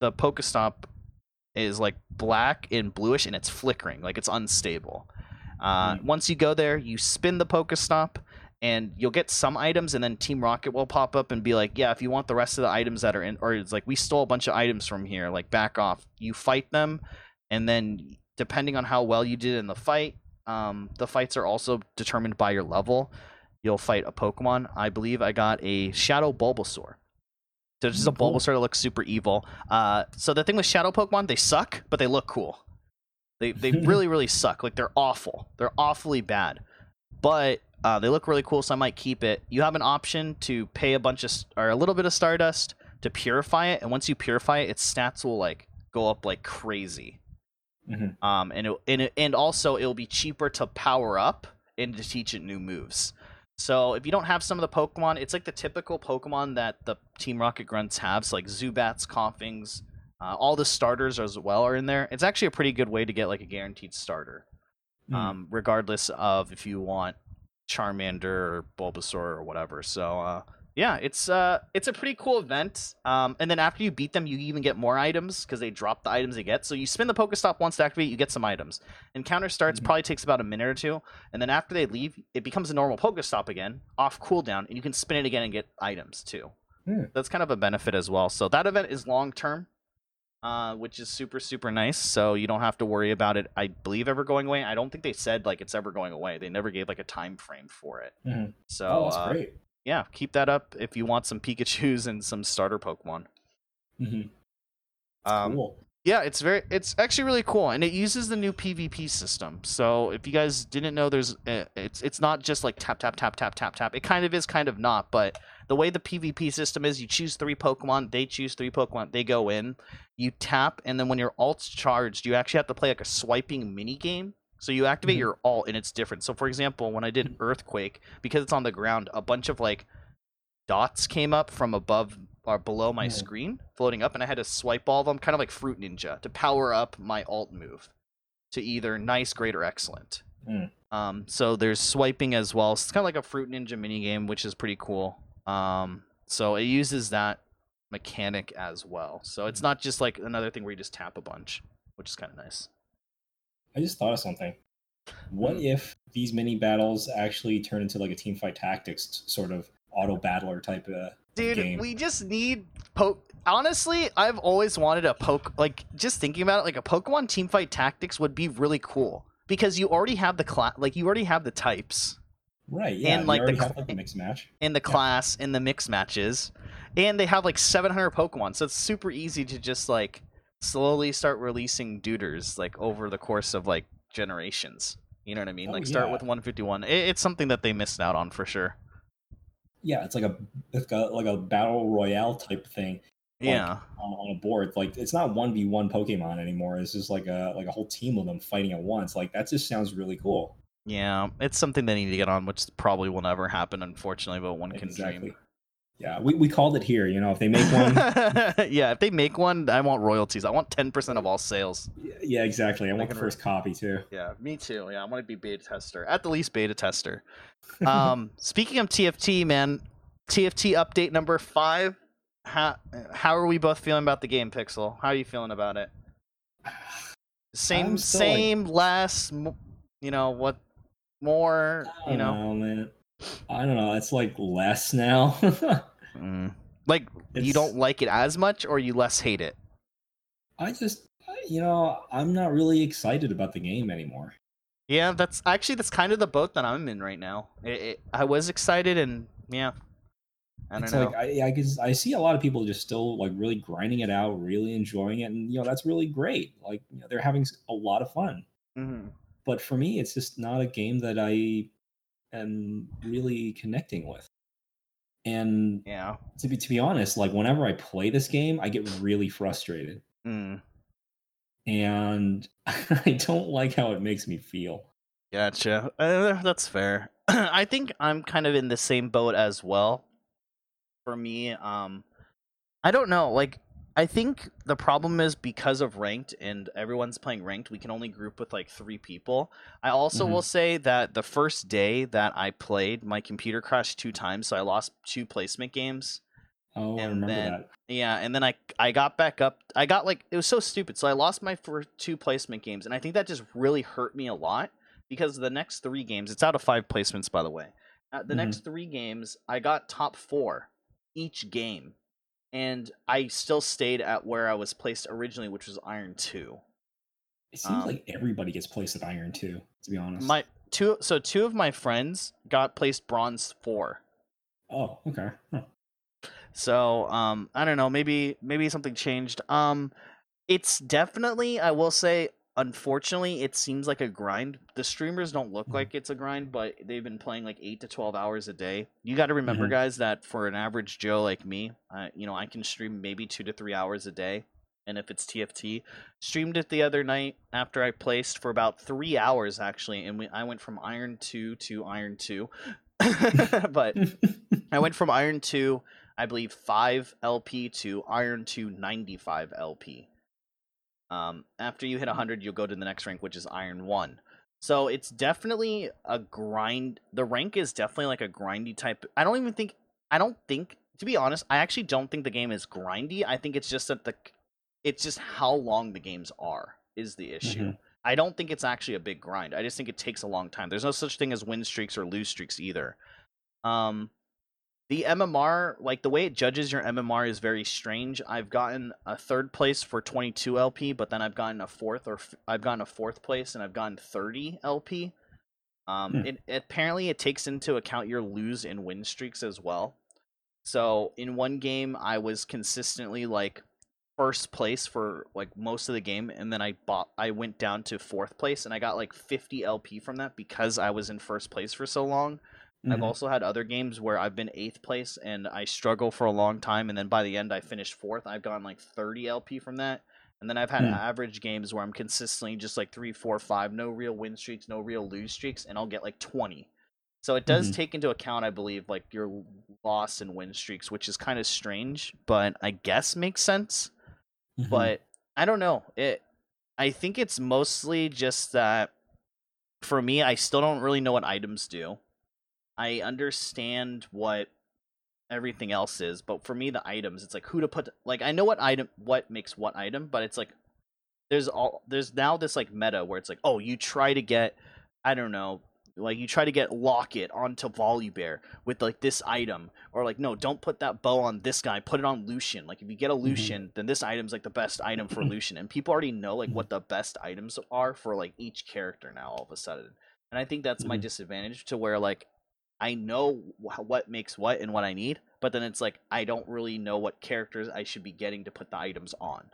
the Pokestop is like black and bluish and it's flickering, like it's unstable. Uh, Mm. Once you go there, you spin the Pokestop and you'll get some items and then team rocket will pop up and be like yeah if you want the rest of the items that are in or it's like we stole a bunch of items from here like back off you fight them and then depending on how well you did in the fight um, the fights are also determined by your level. You'll fight a pokemon. I believe i got a shadow bulbasaur. So this is a Mm, cool. bulbasaur that looks super evil. Uh, so the thing with shadow pokemon they suck but they look cool. They, they really really suck. Like they're awful. They're awfully bad. But Uh, they look really cool, so I might keep it. You have an option to pay a bunch of or a little bit of Stardust to purify it, and once you purify it, its stats will like go up like crazy. Mhm. Um, and it, and it, and also it'll be cheaper to power up and to teach it new moves. So if you don't have some of the Pokemon, it's like the typical Pokemon that the Team Rocket Grunts have, so like Zubats, Koffings, uh, all the starters as well are in there. It's actually a pretty good way to get like a guaranteed starter, Mm. um, regardless of if you want Charmander or Bulbasaur or whatever. So uh, yeah, it's uh, it's a pretty cool event. Um, and then after you beat them, you even get more items because they drop the items you get. So you spin the Pokestop once to activate, you get some items. Encounter starts Mhm. probably takes about a minute or two, and then after they leave, it becomes a normal Pokestop again, off cooldown, and you can spin it again and get items too. Hmm. That's kind of a benefit as well. So that event is long term. Uh, which is super super nice. So you don't have to worry about it. I believe ever going away. I don't think they said like it's ever going away. They never gave like a time frame for it. Mhm. So oh, that's uh, great. Yeah, keep that up if you want some Pikachu's and some starter Pokemon. Mhm. Um, cool. Yeah, it's very, it's actually really cool, and it uses the new PvP system. So if you guys didn't know, there's, uh, it's it's not just like tap tap tap tap tap tap. It kind of is, kind of not. But the way the PvP system is, you choose three Pokemon, they choose three Pokemon, they go in, you tap, and then when your alt's charged, you actually have to play like a swiping mini game. So you activate Mhm. your alt, and it's different. So for example, when I did Earthquake, because it's on the ground, a bunch of like dots came up from above or below my Mhm. screen, floating up, and I had to swipe all of them, kind of like Fruit Ninja, to power up my alt move to either nice, great, or excellent. Mm. Um, so there's swiping as well. So it's kind of like a Fruit Ninja mini game, which is pretty cool. Um, so it uses that mechanic as well. So it's not just like another thing where you just tap a bunch, which is kind of nice. I just thought of something. What Hmm. if these mini battles actually turn into like a team fight tactics sort of auto battler type of Dude, game? we just need poke. Honestly, I've always wanted a poke. Like just thinking about it, like a Pokemon team fight Tactics would be really cool because you already have the class. Like you already have the types right? Yeah, and, like, the cl- like a mixed match. in the Yeah. class in the mix matches, and they have like 700 Pokemon, so it's super easy to just like slowly start releasing duders like over the course of like generations. You know what I mean? Oh, like start yeah. with 151. It, it's something that they missed out on for sure. Yeah, it's like a it's got like a battle royale type thing Like, Yeah. on, on a board. Like it's not one v one Pokemon anymore. It's just like a like a whole team of them fighting at once. Like that just sounds really cool. Yeah, it's something they need to get on, which probably will never happen, unfortunately. But one can Exactly. dream. Yeah, we, we called it here. You know, if they make one, yeah, if they make one, I want royalties. I want ten percent of all sales. yeah, exactly. I want the first copy too. Yeah, me too. Yeah, I want to be beta tester, at the least beta tester. Um, speaking of TFT, man, TFT update number five. How how are we both feeling about the game, Pixel? How are you feeling about it? Same, I'm like- same, less. You know what? More. You know, man. I don't know. It's like less now. Mm. like you don't like it as much, or you less hate it. I just, you know, I'm not really excited about the game anymore. Yeah, that's actually that's kind of the boat that I'm in right now. It, it, I was excited, and yeah, I don't it's know. like I, I guess I see a lot of people just still like really grinding it out, really enjoying it, and you know that's really great. Like you know, they're having a lot of fun. Mhm. But for me, it's just not a game that I am really connecting with. And Yeah. to be to be honest, like whenever I play this game, I get really frustrated, Mm. and I don't like how it makes me feel. Gotcha. Uh, that's fair. I think I'm kind of in the same boat as well. For me, um, I don't know. Like, I think the problem is because of ranked and everyone's playing ranked, we can only group with like three people. I also Mhm. will say that the first day that I played, my computer crashed two times, so I lost two placement games. Oh, I And remember then- that. Yeah, and then I I got back up. I got like it was so stupid. So I lost my first two placement games, and I think that just really hurt me a lot because the next three games, it's out of five placements by the way. Uh, the Mhm. next three games, I got top four each game, and I still stayed at where I was placed originally, which was Iron Two. It seems um, like everybody gets placed at Iron Two, To be honest. My two, so two of my friends got placed Bronze Four. oh, okay. Huh. So um, I don't know. Maybe maybe something changed. Um, it's definitely I will say unfortunately, it seems like a grind. The streamers don't look Mhm. like it's a grind, but they've been playing like eight to twelve hours a day. You got to remember, Mhm. guys, that for an average Joe like me, uh, you know, I can stream maybe two to three hours a day. And if it's TFT, streamed it the other night after I placed for about three hours actually, and we, I went from Iron Two to Iron Two, but I went from Iron 2, I believe 5 LP to Iron 2 95 LP. Um, after you hit 100, you'll go to the next rank, which is Iron 1. So it's definitely a grind. The rank is definitely like a grindy type. I don't even think, I don't think, to be honest, I actually don't think the game is grindy. I think it's just that the, it's just how long the games are is the issue. Mhm. I don't think it's actually a big grind. I just think it takes a long time. There's no such thing as win streaks or lose streaks either. Um, the MMR, like the way it judges your MMR, is very strange. I've gotten a third place for 22 LP, but then I've gotten a fourth, or f- I've gotten a fourth place, and I've gotten 30 LP. Um, Hmm. it apparently it takes into account your lose and win streaks as well. So in one game, I was consistently like first place for like most of the game, and then I bought, I went down to fourth place, and I got like 50 LP from that because I was in first place for so long. I've Mhm. also had other games where I've been eighth place and I struggle for a long time, and then by the end I finished fourth. I've gotten like 30 LP from that, and then I've had Hmm. average games where I'm consistently just like three, four, five, no real win streaks, no real lose streaks, and I'll get like 20. So it does Mhm. take into account, I believe, like your loss and win streaks, which is kind of strange, but I guess makes sense Mhm. but I don't know. It I think it's mostly just that for me I still don't really know what items do. I understand what everything else is, but for me the items it's like who to put like I know what item what makes what item, but it's like there's all there's now this like meta where it's like oh you try to get I don't know like you try to get Locket onto Volibear with like this item, or like no, don't put that bow on this guy. Put it on Lucian. Like if you get a Lucian, then this item's like the best item for Lucian, and people already know like what the best items are for like each character now. All of a sudden, and I think that's my Mhm. disadvantage to where like I know wh- what makes what and what I need, but then it's like I don't really know what characters I should be getting to put the items on,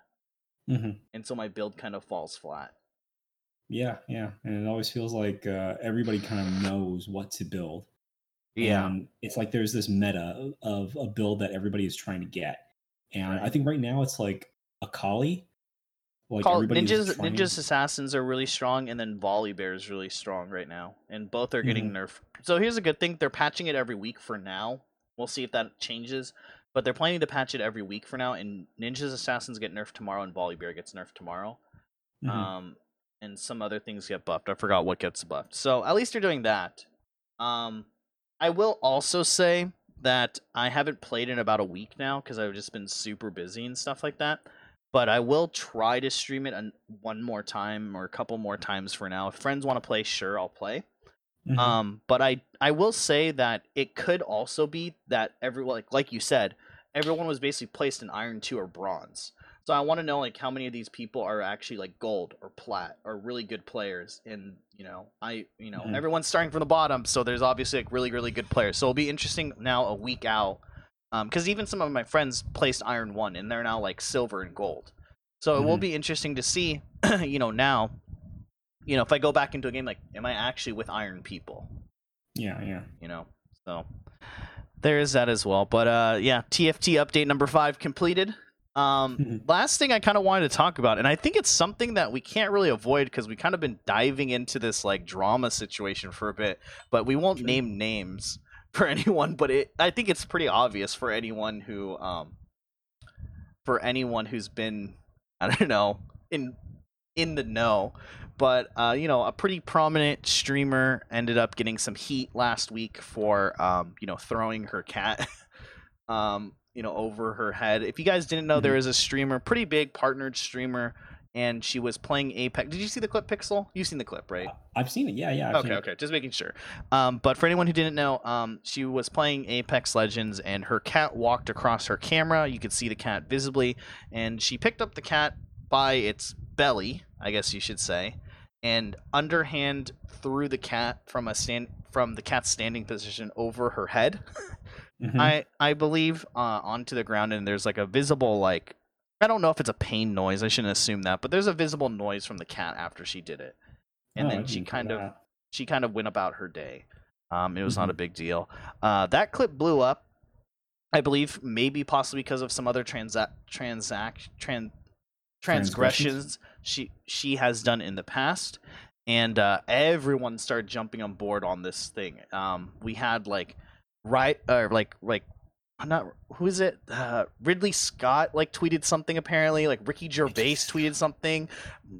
Mhm. and so my build kind of falls flat. Yeah, yeah, and it always feels like uh, everybody kind of knows what to build. Yeah, And it's like there's this meta of a build that everybody is trying to get, and I think right now it's like Akali. Like Call, ninjas ninjas assassins are really strong and then Volibear is really strong right now. And both are getting Mm-hmm. nerfed. So here's a good thing they're patching it every week for now. We'll see if that changes. But they're planning to patch it every week for now and ninjas assassins get nerfed tomorrow and Volibear gets nerfed tomorrow. Mhm. um and some other things get buffed. I forgot what gets buffed. So at least they're doing that. Um i will also say that i haven't played in about a week now because i've just been super busy and stuff like that but I will try to stream it an, one more time or a couple more times for now. If friends want to play, sure, I'll play. Mhm. Um, but I I will say that it could also be that everyone like like you said, everyone was basically placed in iron two or bronze. So I want to know like how many of these people are actually like gold or plat or really good players. And you know, I you know Mhm. everyone's starting from the bottom, so there's obviously like really really good players. So it'll be interesting now a week out, because even some of my friends placed iron one and they're now like silver and gold. So it will Mhm. be interesting to see, you know, now, you know, if I go back into a game like, am I actually with iron people? yeah, yeah. you know. So there is that as well. But uh yeah, TFT update number 5 completed. Um last thing I kind of wanted to talk about and I think it's something that we can't really avoid because we kind of been diving into this like drama situation for a bit, but we won't Sure. name names for anyone, but it I think it's pretty obvious for anyone who um for anyone who's been I don't know in in the know but uh, you know, a pretty prominent streamer ended up getting some heat last week for um, you know throwing her cat, um, you know, over her head. If you guys didn't know, there is a streamer, pretty big partnered streamer, and she was playing Apex. Did you see the clip, Pixel? You've seen the clip, right? I've seen it. Yeah, yeah. I've okay, okay, just making sure. Um, but for anyone who didn't know, um, she was playing Apex Legends, and her cat walked across her camera. You could see the cat visibly, and she picked up the cat by its belly, I guess you should say, and underhand threw the cat from a stand from the cat's standing position over her head. Mhm. I I believe uh, onto the ground, and there's like a visible like I don't know if it's a pain noise. I shouldn't assume that, but there's a visible noise from the cat after she did it, and Oh, then she kind of she kind of went about her day. Um, it was not a Mhm. big deal. Uh, that clip blew up, I believe, maybe possibly because of some other transa- transact tran- transgressions she she has done in the past, and uh, everyone started jumping on board on this thing. Um, we had like right or like like I'm not who is it? Uh, Ridley Scott like tweeted something apparently. Like Ricky Gervais tweeted something.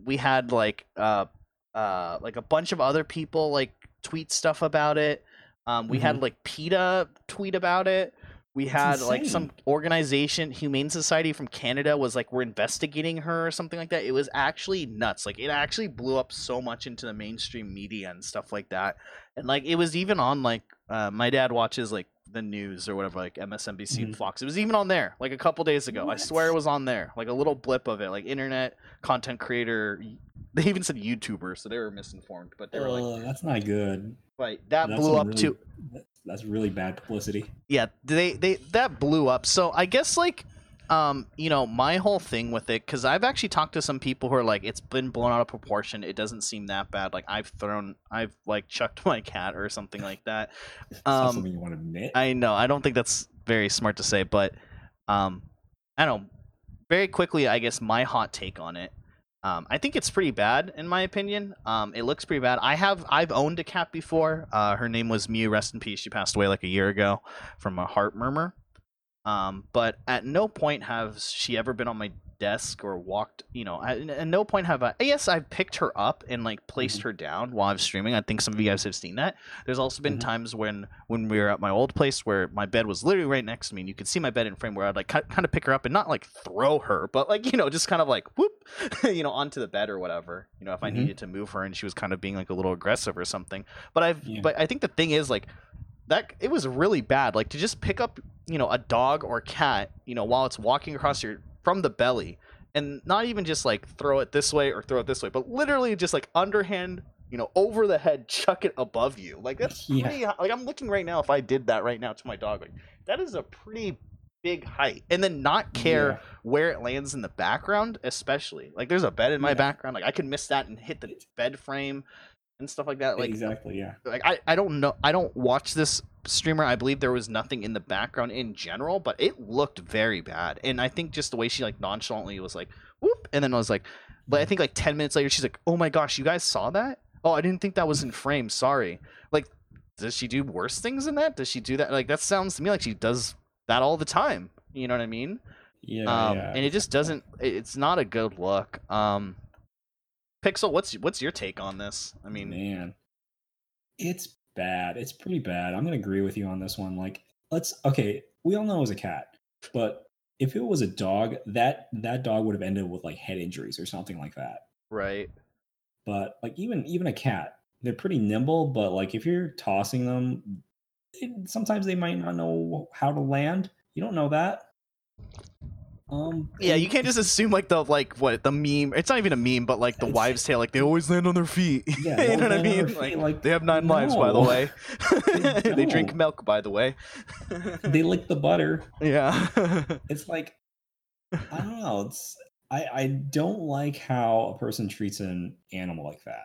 We had like uh uh like a bunch of other people like tweet stuff about it. Um, we had like PETA tweet about it. We had like some organization, Humane Society from Canada, was like we're investigating her or something like that. It was actually nuts. Like it actually blew up so much into the mainstream media and stuff like that. And like it was even on like uh, my dad watches like the news or whatever, like MSNBC and Mhm. Fox. It was even on there like a couple days ago. I swear it was on there, like a little blip of it, like internet content creator. They even said YouTuber, so they were misinformed. But they were like, Ugh, that's not good. right, that That's blew up really- too That's really bad publicity. yeah they they that blew up so i guess like um you know my whole thing with it because i've actually talked to some people who are like it's been blown out of proportion it doesn't seem that bad like i've thrown i've like chucked my cat or something like that Um, something you want to admit. i know i don't think that's very smart to say but um i don't know very quickly i guess my hot take on it um, I think it's pretty bad in my opinion. Um, it looks pretty bad. I have I've owned a cat before. Uh, her name was Mew. Rest in peace. She passed away like a year ago from a heart murmur. Um, but at no point has she ever been on my desk or walked. You know, at, at no point have I. Yes, I've picked her up and like placed Mhm. her down while I was streaming. I think some of you guys have seen that. There's also been Mhm. times when when we were at my old place where my bed was literally right next to me, and you could see my bed in frame. Where I'd like kind of pick her up and not like throw her, but like you know just kind of like whoop, you know, onto the bed or whatever. You know, if I Mhm. needed to move her and she was kind of being like a little aggressive or something. But I've Yeah. but I think the thing is like that it was really bad like to just pick up you know a dog or cat you know while it's walking across your from the belly and not even just like throw it this way or throw it this way but literally just like underhand you know over the head chuck it above you like that's Yeah. pretty like i'm looking right now if i did that right now to my dog like that is a pretty big height and then not care Yeah. where it lands in the background especially like there's a bed in my Yeah. background like i could miss that and hit the bed frame and stuff like that like exactly. Yeah. like I, I don't know I don't watch this streamer. I believe there was nothing in the background in general, but it looked very bad. And I think just the way she like nonchalantly was like whoop and then I was like but I think like 10 minutes later she's like, "Oh my gosh, you guys saw that? Oh, I didn't think that was in frame. Sorry." Like does she do worse things than that? Does she do that? Like that sounds to me like she does that all the time. You know what I mean? Yeah. um yeah. and it just doesn't it's not a good look. Um Pixel, what's what's your take on this? I mean, man, it's bad. It's pretty bad. I'm gonna agree with you on this one. Like, let's okay. We all know it was a cat, but if it was a dog, that that dog would have ended with like head injuries or something like that. right. But like even even a cat, they're pretty nimble. But like if you're tossing them, it, sometimes they might not know how to land. You don't know that. Um. Yeah, you can't just assume like the like what the meme. It's not even a meme, but like the wives' tale, like they always land on their feet. Yeah, you know what I land on their mean? feet, Like, like, they have nine lives, by the way. They they drink milk, by the way. they lick the butter. yeah. it's like I don't know. It's I I don't like how a person treats an animal like that.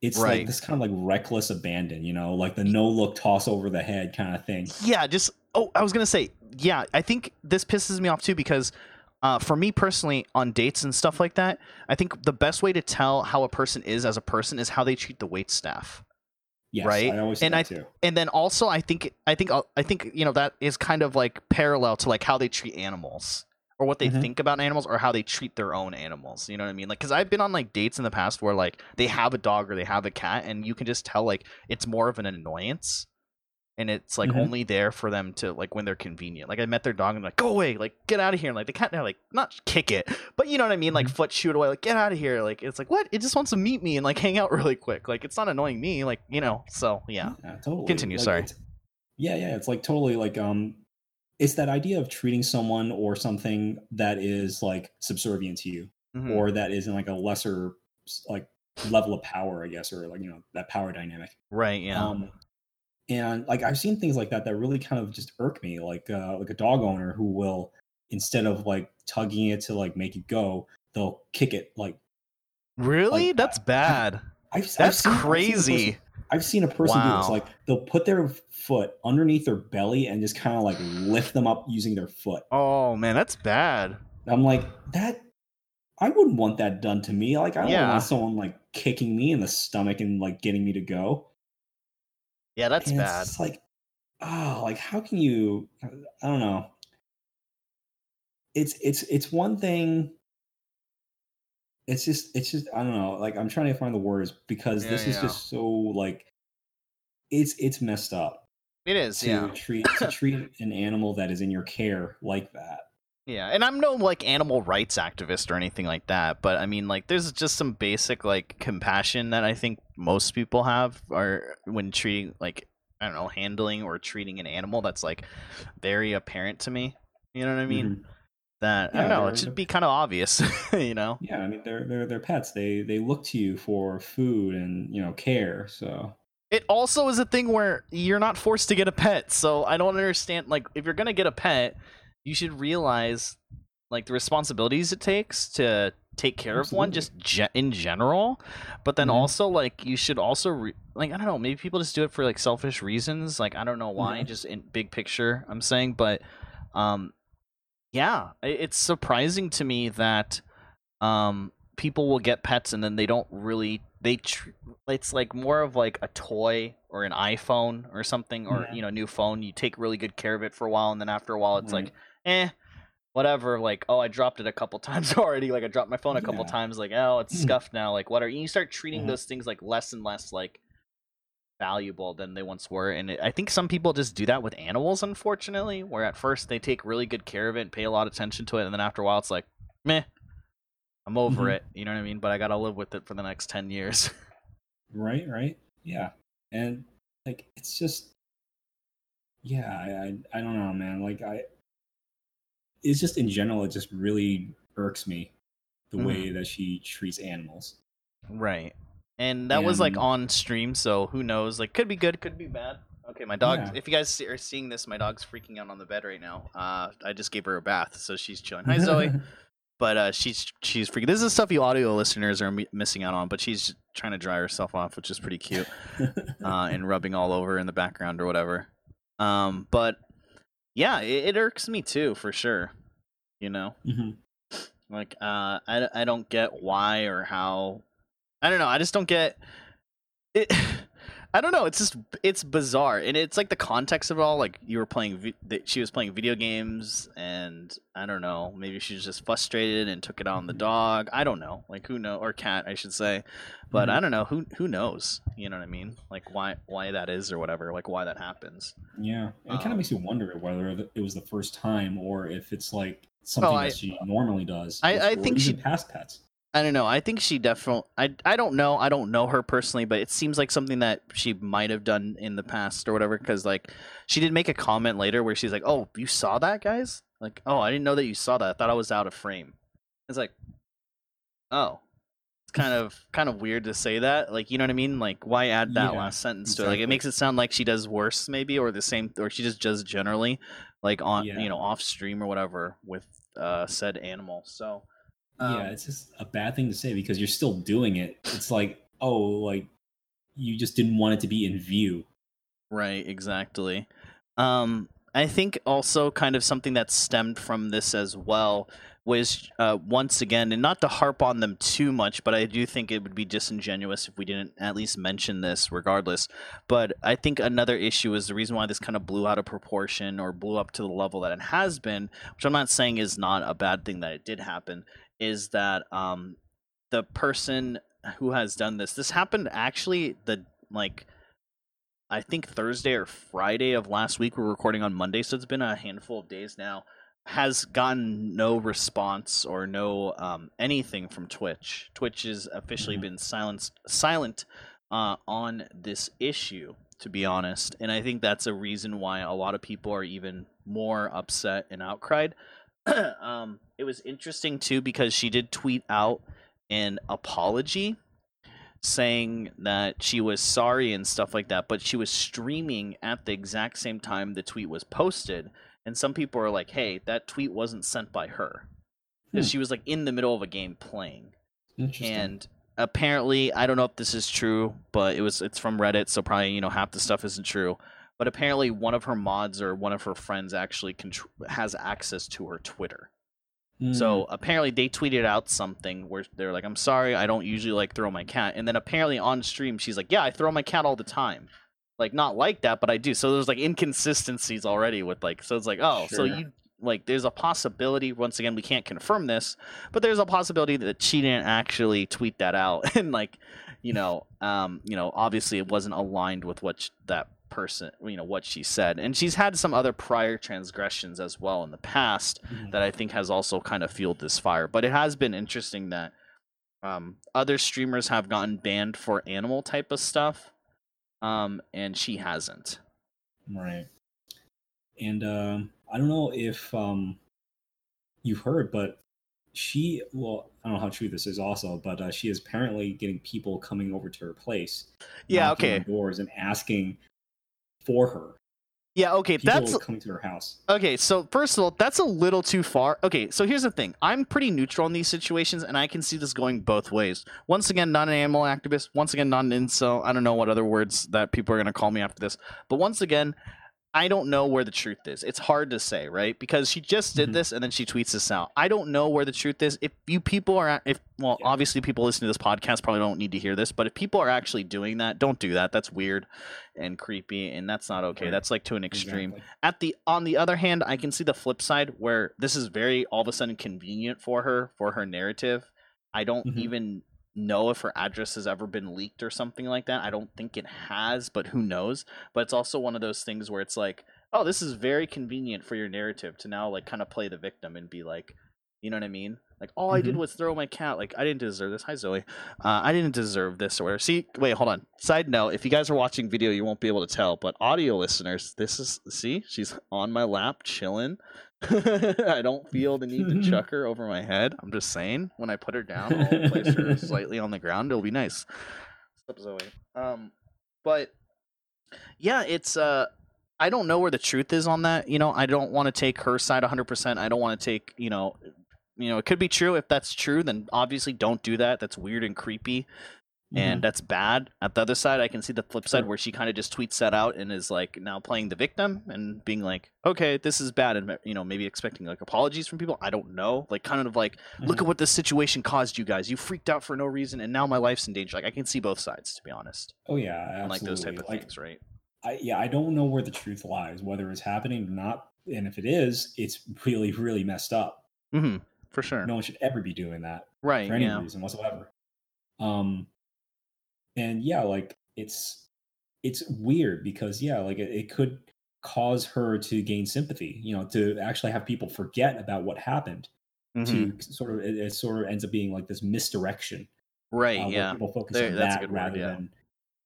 It's Right. like this kind of like reckless abandon, you know, like the no look toss over the head kind of thing. yeah, just oh, I was gonna say, yeah, I think this pisses me off too because uh, for me personally, on dates and stuff like that, I think the best way to tell how a person is as a person is how they treat the wait staff. Yes, Right? I always And I- too. and then also i think i think uh, i think you know that is kind of like parallel to like how they treat animals or what they Mhm. think about animals or how they treat their own animals you know what i mean like because i've been on like dates in the past where like they have a dog or they have a cat and you can just tell like it's more of an annoyance and it's like Mhm. only there for them to like when they're convenient like i met their dog and like go away like get out of here and like they kind of like not kick it but you know what i mean like Mhm. foot shoot away like get out of here like it's like what it just wants to meet me and like hang out really quick like it's not annoying me like you know so yeah totally. Continue, Like, sorry. Yeah, yeah. It's like totally like um it's that idea of treating someone or something that is like subservient to you Mhm. or that is in like a lesser like level of power, I guess, or like you know, that power dynamic. Right. Yeah. Um, and like I've seen things like that that really kind of just irk me. Like uh, like a dog owner who will, instead of like tugging it to like make it go, they'll kick it like Really? Like, That's bad. I've, I've That's seen- I've seen crazy. I've seen a person do this. Like they'll put their foot underneath their belly and just kind of like lift them up using their foot. Oh man, that's bad. I'm like that. I wouldn't want that done to me. Like I don't Yeah. want someone like kicking me in the stomach and like getting me to go. Yeah, that's And bad. It's like, oh, like how can you? Uh, I don't know. It's it's it's one thing. It's just it's just I don't know. Like I'm trying to find the words because this is yeah. just so like, it's it's messed up It is, to yeah. treat to treat an animal that is in your care like that. Yeah, and I'm no like animal rights activist or anything like that, but I mean like there's just some basic like compassion that I think most people have are when treating like I don't know, handling or treating an animal that's like very apparent to me. You know what I mean? Mhm. That I don't know, it should be kind of obvious, you know. Yeah, I mean they're they're they're pets. They they look to you for food and you know care. So It also is a thing where you're not forced to get a pet, so I don't understand. Like, if you're gonna get a pet, you should realize like the responsibilities it takes to take care of one, just ge- in general. But then Mhm. also, like, you should also re- like I don't know, maybe people just do it for like selfish reasons. Like, I don't know why. Mhm. Just in big picture, I'm saying, but um, yeah, it's surprising to me that um people will get pets and then they don't really they tr- it's like more of like a toy or an iphone or something or Yeah. you know new phone you take really good care of it for a while and then after a while it's Right. like eh whatever like oh i dropped it a couple times already like i dropped my phone a couple Yeah. times like oh it's Mm. scuffed now like what are you start treating Mhm. those things like less and less like valuable than they once were and it, i think some people just do that with animals unfortunately where at first they take really good care of it and pay a lot of attention to it and then after a while it's like meh i'm over Mhm. it you know what i mean but i gotta live with it for the next 10 years right, right, yeah, and like it's just yeah, I I, I don't know, man. Like I, it's just in general, it just really irks me the Mhm. way that she treats animals. right and that was like on stream so who knows like could be good could be bad okay my dog Yeah. if you guys see, are seeing this my dog's freaking out on the bed right now uh i just gave her a bath so she's chilling hi zoe but uh, she's she's freaking. This is stuff you audio listeners are mi- missing out on. But she's trying to dry herself off, which is pretty cute, uh, and rubbing all over in the background or whatever. Um, but yeah, it, it irks me too for sure. You know, Mhm. like uh, I I don't get why or how. I don't know. I just don't get it. I don't know. It's just it's bizarre, and it's like the context of it all. Like you were playing, vi- that she was playing video games, and I don't know. Maybe she was just frustrated and took it on the Mhm. dog. I don't know. Like who know or cat, I should say. But Mhm. I don't know. Who who knows? You know what I mean? Like why why that is or whatever. Like why that happens. Yeah, it kind Um, of makes you wonder whether it was the first time or if it's like something Oh, I- that she normally does. I- I think she- past pets. I don't know. I think she definitely. I I don't know. I don't know her personally, but it seems like something that she might have done in the past or whatever. Because like, she did make a comment later where she's like, "Oh, you saw that, guys? Like, oh, I didn't know that you saw that. I thought I was out of frame." It's like, oh, it's kind of kind of weird to say that. Like, you know what I mean? Like, why add that Yeah, last sentence to it? Like, it makes it sound like she does worse, maybe, or the same, or she just does generally, like on Yeah. you know off stream or whatever with uh said animal. So. Yeah, um, it's just a bad thing to say because you're still doing it. It's like, oh, like you just didn't want it to be in view. Right, exactly. Um, I think also kind of something that stemmed from this as well was uh, once again, and not to harp on them too much, but I do think it would be disingenuous if we didn't at least mention this regardless. But I think another issue is the reason why this kind of blew out of proportion or blew up to the level that it has been, which I'm not saying is not a bad thing that it did happen, is that um, the person who has done this, this happened actually the like I think Thursday or Friday of last week. We're recording on Monday, so it's been a handful of days now. Has gotten no response or no um, anything from Twitch. Twitch has officially Mhm. been silenced, silent uh, on this issue, to be honest. And I think that's a reason why a lot of people are even more upset and outcried. um, it was interesting too because she did tweet out an apology saying that she was sorry and stuff like that, but she was streaming at the exact same time the tweet was posted. and some people are like, "Hey, that tweet wasn't sent by her." Because Hmm. she was like in the middle of a game playing Interesting. and apparently i don't know if this is true but it was it's from reddit so probably you know half the stuff isn't true but apparently one of her mods or one of her friends actually contr- has access to her twitter So apparently they tweeted out something where they're like i'm sorry i don't usually like throw my cat. And then apparently on stream she's like yeah i throw my cat all the time. Like not like that but i do. So there's like inconsistencies already with like so it's like oh so you like there's a possibility once again we can't confirm this but there's a possibility that she didn't actually tweet that out. And like you know um you know obviously it wasn't aligned with what that person you know what she said and she's had some other prior transgressions as well in the past Mhm. that i think has also kind of fueled this fire but it has been interesting that um other streamers have gotten banned for animal type of stuff um and she hasn't Right. And um, I don't know if um, you've heard, but she, well, I don't know how true this is also, but uh, she is apparently getting people coming over to her place. yeah okay Doors and asking for her. yeah okay People that's coming to her house. Okay, so first of all, that's a little too far. Okay, so here's the thing. I'm pretty neutral in these situations, and I can see this going both ways. Once again, not an animal activist. Once again, not an incel. I don't know what other words that people are going to call me after this. But once again, I don't know where the truth is. It's hard to say, right? Because she just did Mhm. this and then she tweets this out. I don't know where the truth is. If you people are, if well, Yeah. obviously people listening to this podcast probably don't need to hear this, but if people are actually doing that, don't do that. That's weird and creepy, and that's not okay. Right. That's like to an extreme Exactly. at the on the other hand i can see the flip side where this is very all of a sudden convenient for her for her narrative i don't Mhm. even know if her address has ever been leaked or something like that. I don't think it has but who knows? But it's also one of those things where it's like oh this is very convenient for your narrative to now like kind of play the victim and be like you know what i mean? Like all i did Mhm. was throw my cat like i didn't deserve this. Hi zoe. Uh, i didn't deserve this or whatever see wait hold on. Side note if you guys are watching video you won't be able to tell but audio listeners this is see? She's on my lap chilling i don't feel the need to chuck her over my head. I'm just saying when i put her down i'll place her slightly on the ground. It'll be nice. What's up zoe. Um but yeah it's uh i don't know where the truth is on that you know? I don't want to take her side 100% i don't want to take you know you know it could be true. If that's true then obviously don't do that. That's weird and creepy and that's bad. At the other side, I can see the flip side Sure. where she kind of just tweets that out and is like now playing the victim and being like, "Okay, this is bad," and you know maybe expecting like apologies from people. I don't know, like kind of like, "Look Mm-hmm. at what this situation caused you guys. You freaked out for no reason, and now my life's in danger." Like I can see both sides, to be honest, Oh yeah, absolutely. on like those type of Like, things, right? I, yeah, I don't know where the truth lies, whether it's happening or not, and if it is, it's really, really messed up. Mm-hmm. For sure. No one should ever be doing that right? for any Yeah. reason whatsoever. Um, and yeah, like it's it's weird because yeah, like it, it could cause her to gain sympathy. You know, to actually have people forget about what happened. Mhm. To sort of it, it sort of ends up being like this misdirection. Right. uh, yeah. people focus There- on that good word, rather yeah. than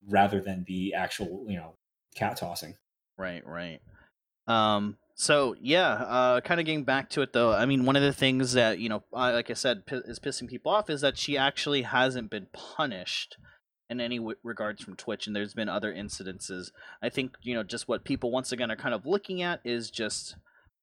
rather than the actual you know cat tossing. Right, right. Um, so yeah, uh, kind of getting back to it though. I mean, one of the things that you know, like I said, pi- is pissing people off is that she actually hasn't been punished in any w- regards from Twitch, and there's been other incidences. I think you know, just what people once again are kind of looking at is just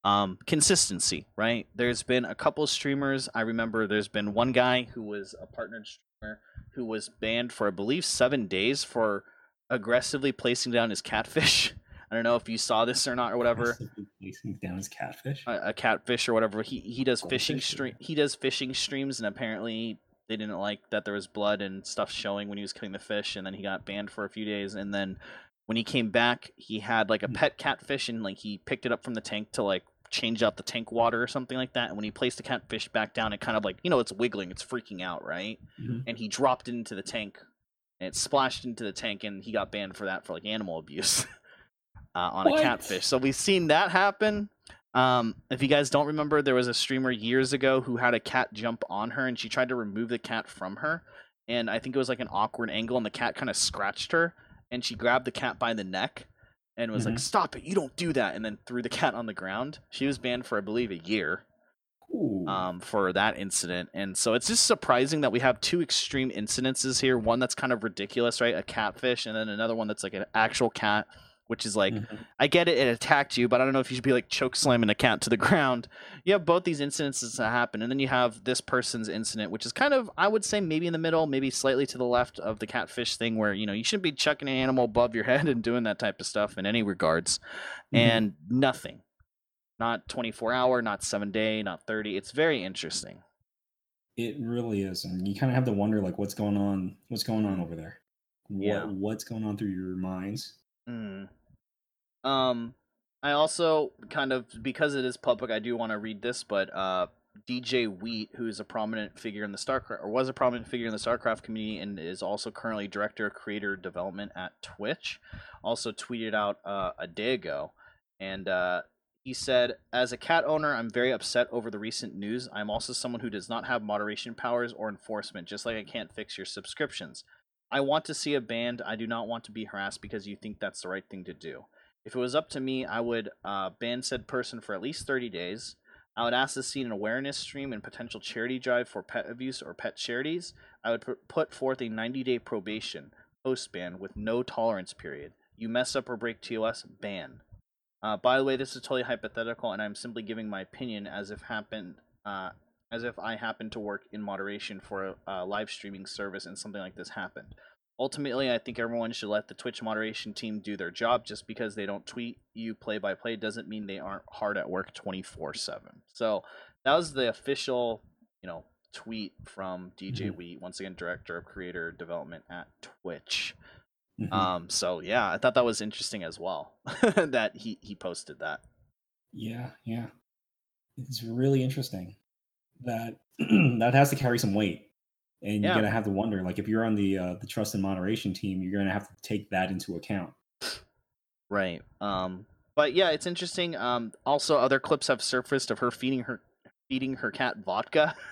um, consistency, right? There's been a couple streamers. I remember there's been one guy who was a partnered streamer who was banned for I believe seven days for aggressively placing down his catfish. I don't know if you saw this or not or whatever. Placing down his catfish. A, a catfish or whatever. He he does fishing Goldfish or- stream. He does fishing streams, and apparently they didn't like that there was blood and stuff showing when he was killing the fish, and then he got banned for a few days. And then when he came back, he had like a Hmm. pet catfish, and like he picked it up from the tank to like change out the tank water or something like that. And when he placed the catfish back down, it kind of like you know it's wiggling, it's freaking out, right? Mhm. and he dropped it into the tank and it splashed into the tank and he got banned for that for like animal abuse uh, on What? a catfish so we've seen that happen um, if you guys don't remember there was a streamer years ago who had a cat jump on her and she tried to remove the cat from her and i think it was like an awkward angle and the cat kind of scratched her and she grabbed the cat by the neck and was like Mhm. stop it you don't do that and then threw the cat on the ground she was banned for i believe a year um, for that incident. And so it's just surprising that we have two extreme incidences here. One that's kind of ridiculous, right? A catfish, and then another one that's like an actual cat which is like Mhm. I get it, it attacked you, but I don't know if you should be like choke slamming a cat to the ground. You have both these incidences that happen, and then you have this person's incident, which is kind of, I would say, maybe in the middle, maybe slightly to the left of the catfish thing, where you know you shouldn't be chucking an animal above your head and doing that type of stuff in any regards, Mhm. and nothing, not 24 hour, not seven day, not 30. It's very interesting. It really is, and you kind of have to wonder like what's going on, what's going on over there, what Yeah. what's going on through your minds. Mm. Um, I also kind of because it is public, I do want to read this, but uh, DJ Wheat, who is a prominent figure in the StarCraft or was a prominent figure in the StarCraft community and is also currently director of creator development at Twitch, also tweeted out uh, a day ago, and uh, he said, "As a cat owner, I'm very upset over the recent news. I'm also someone who does not have moderation powers or enforcement, just like I can't fix your subscriptions." I want to see a band. I do not want to be harassed because you think that's the right thing to do. If it was up to me, I would uh, ban said person for at least 30 days. I would ask to see an awareness stream and potential charity drive for pet abuse or pet charities. I would put forth a 90 day probation post ban with no tolerance period. You mess up or break TOS, ban. Uh, by the way, this is totally hypothetical, and I'm simply giving my opinion as if happened, uh, as if I happened to work in moderation for a, a live streaming service and something like this happened. Ultimately, I think everyone should let the Twitch moderation team do their job. Just because they don't tweet you play by play doesn't mean they aren't hard at work 24 7. So that was the official, you know, tweet from DJ Mhm. Wheat, once again, director of creator development at Twitch. Mhm. Um, so yeah, I thought that was interesting as well that he he posted that. yeah, yeah, it's really interesting that that has to carry some weight, and Yeah. you're gonna have to wonder like if you're on the uh, the trust and moderation team, you're gonna have to take that into account. Right. Um, but yeah, it's interesting. Um, also, other clips have surfaced of her feeding her feeding her cat vodka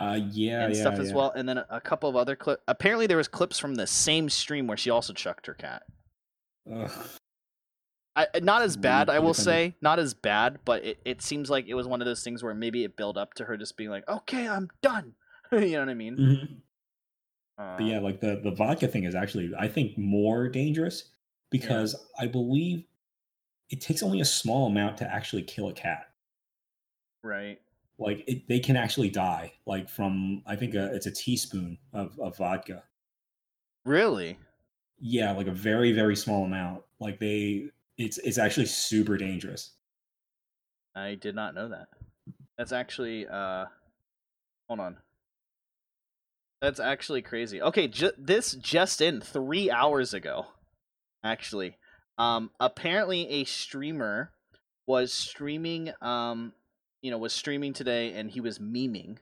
Uh, yeah, and yeah, stuff as yeah. well, and then a, a couple of other clips. Apparently, there was clips from the same stream where she also chucked her cat. Ugh. I, not as bad, I will say, not as bad, but it, it seems like it was one of those things where maybe it built up to her just being like, "Okay, I'm done." you know what I mean? Mhm. Uh, But yeah, like the the vodka thing is actually I think more dangerous because I believe it takes only a small amount to actually kill a cat. right. Like it, they can actually die. Like from I think a, it's a teaspoon of, of vodka. Really? Yeah, like a very very small amount. Like they, it's it's actually super dangerous. I did not know that. That's actually uh hold on. That's actually crazy. Okay, ju- this just in 3 hours ago. Actually. Um apparently a streamer was streaming um you know was streaming today and he was memeing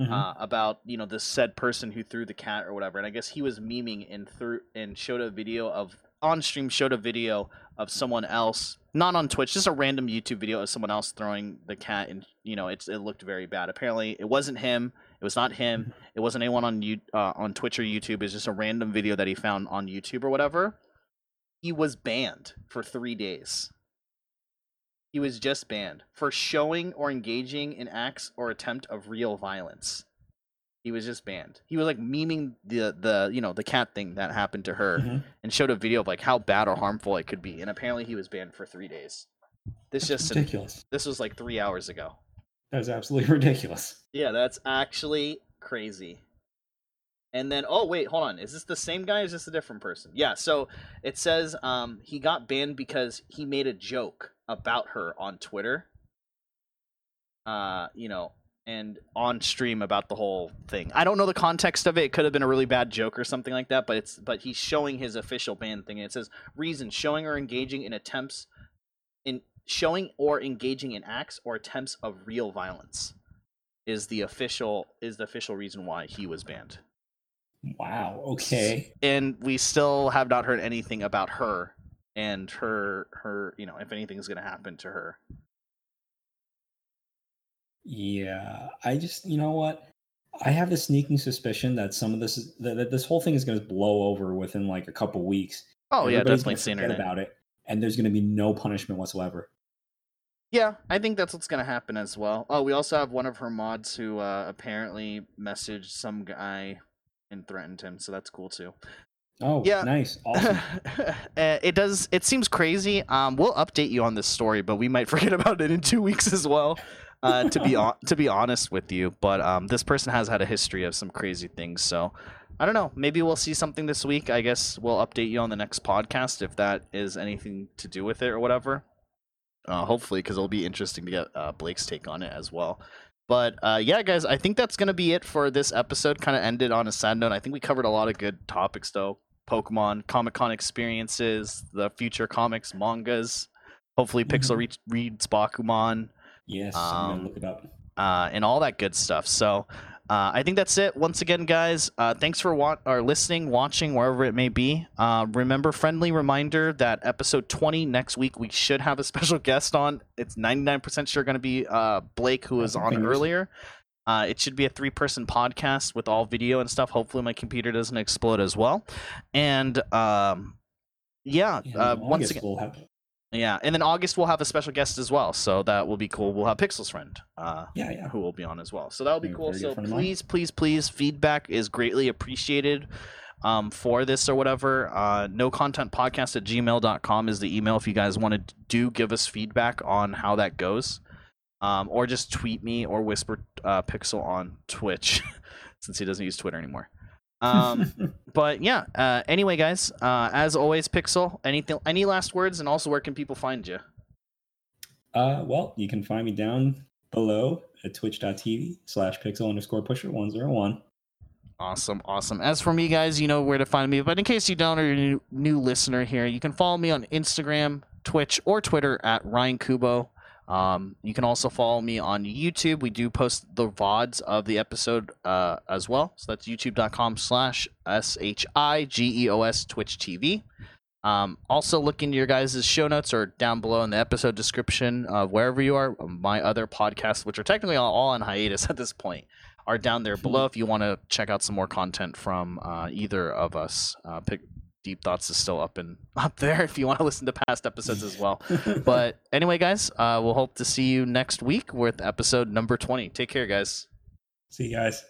Mhm. uh, about you know the said person who threw the cat or whatever and i guess he was memeing and threw and showed a video of on stream showed a video of someone else not on twitch just a random youtube video of someone else throwing the cat and you know it's it looked very bad. Apparently it wasn't him it was not him it wasn't anyone on you uh, on twitch or youtube it's just a random video that he found on youtube or whatever. He was banned for three days. He was just banned for showing or engaging in acts or attempt of real violence. He was just banned. He was like memeing the the you know the cat thing that happened to her Mhm. and showed a video of like how bad or harmful it could be. And apparently he was banned for three days. This That's just ridiculous. this was like three hours ago. That is absolutely ridiculous. Yeah, that's actually crazy. And then, oh wait, hold on. Is this the same guy? Or is this a different person? Yeah. So it says um, he got banned because he made a joke about her on Twitter. Uh, you know, and on stream about the whole thing. I don't know the context of it. It could have been a really bad joke or something like that. But it's but he's showing his official ban thing, and it says reason showing or engaging in attempts in showing or engaging in acts or attempts of real violence is the official is the official reason why he was banned. Wow. Okay. And we still have not heard anything about her and her her you know if anything's going to happen to her. Yeah, I just you know what? I have this sneaking suspicion that some of this is that, that this whole thing is going to blow over within like a couple weeks. Oh yeah, definitely the forget about it, and there's going to be no punishment whatsoever. Yeah, I think that's what's going to happen as well. Oh, we also have one of her mods who uh, apparently messaged some guy and threatened him, so that's cool too. Oh, Yeah. nice, awesome. Uh, it does. It seems crazy. Um, we'll update you on this story, but we might forget about it in two weeks as well. Uh, to be on, to be honest with you, but um, this person has had a history of some crazy things. So I don't know. Maybe we'll see something this week. I guess we'll update you on the next podcast if that is anything to do with it or whatever. Uh, hopefully, because it'll be interesting to get uh, Blake's take on it as well. But uh, yeah, guys, I think that's gonna be it for this episode. Kind of ended on a sad note. I think we covered a lot of good topics though. Pokemon, Comic Con experiences, the future comics, mangas. Hopefully, Pixel Mhm. re- reads Bakuman, yes, I'm Um, gonna look it up. uh, and all that good stuff. So, uh, I think that's it. Once again, guys, uh, thanks for wa- or listening, watching, wherever it may be. Uh, remember, friendly reminder that episode 20 next week we should have a special guest on. It's 99% sure going to be uh, Blake, who was on earlier. Uh, it should be a three-person podcast with all video and stuff. Hopefully, my computer doesn't explode as well. And um, yeah, Yeah, uh, once again, we'll have, yeah, and then August we'll have a special guest as well, so that will be cool. We'll have Pixel's friend, uh, yeah, yeah. who will be on as well. So that'll be cool. So friend of mine. please, please, please, feedback is greatly appreciated um, for this or whatever. Uh, no content podcast at gmail.com is the email if you guys want to do give us feedback on how that goes. Um, or just tweet me or whisper uh, Pixel on Twitch since he doesn't use Twitter anymore. Um, but yeah, uh, anyway, guys, uh, as always, Pixel, anything, any last words, and also where can people find you? uh, well, you can find me down below at twitch.tv slash pixel underscore pusher 101. Awesome, awesome. As for me, guys, you know where to find me. But in case you don't, or you're a new, new listener here, you can follow me on Instagram, Twitch, or Twitter at Ryan Kubo. Um, you can also follow me on YouTube. We do post the VODs of the episode uh, as well. So that's youtube.com slash S-H-I-G-E-O-S Twitch TV. Um, also, look into your guys' show notes or down below in the episode description of wherever you are. My other podcasts, which are technically all, on hiatus at this point, are down there below if you want to check out some more content from uh, either of us. Uh, pick, Deep Thoughts is still up and up there if you want to listen to past episodes as well. But anyway, guys, uh, we'll hope to see you next week with episode number 20. Take care, guys. see you guys.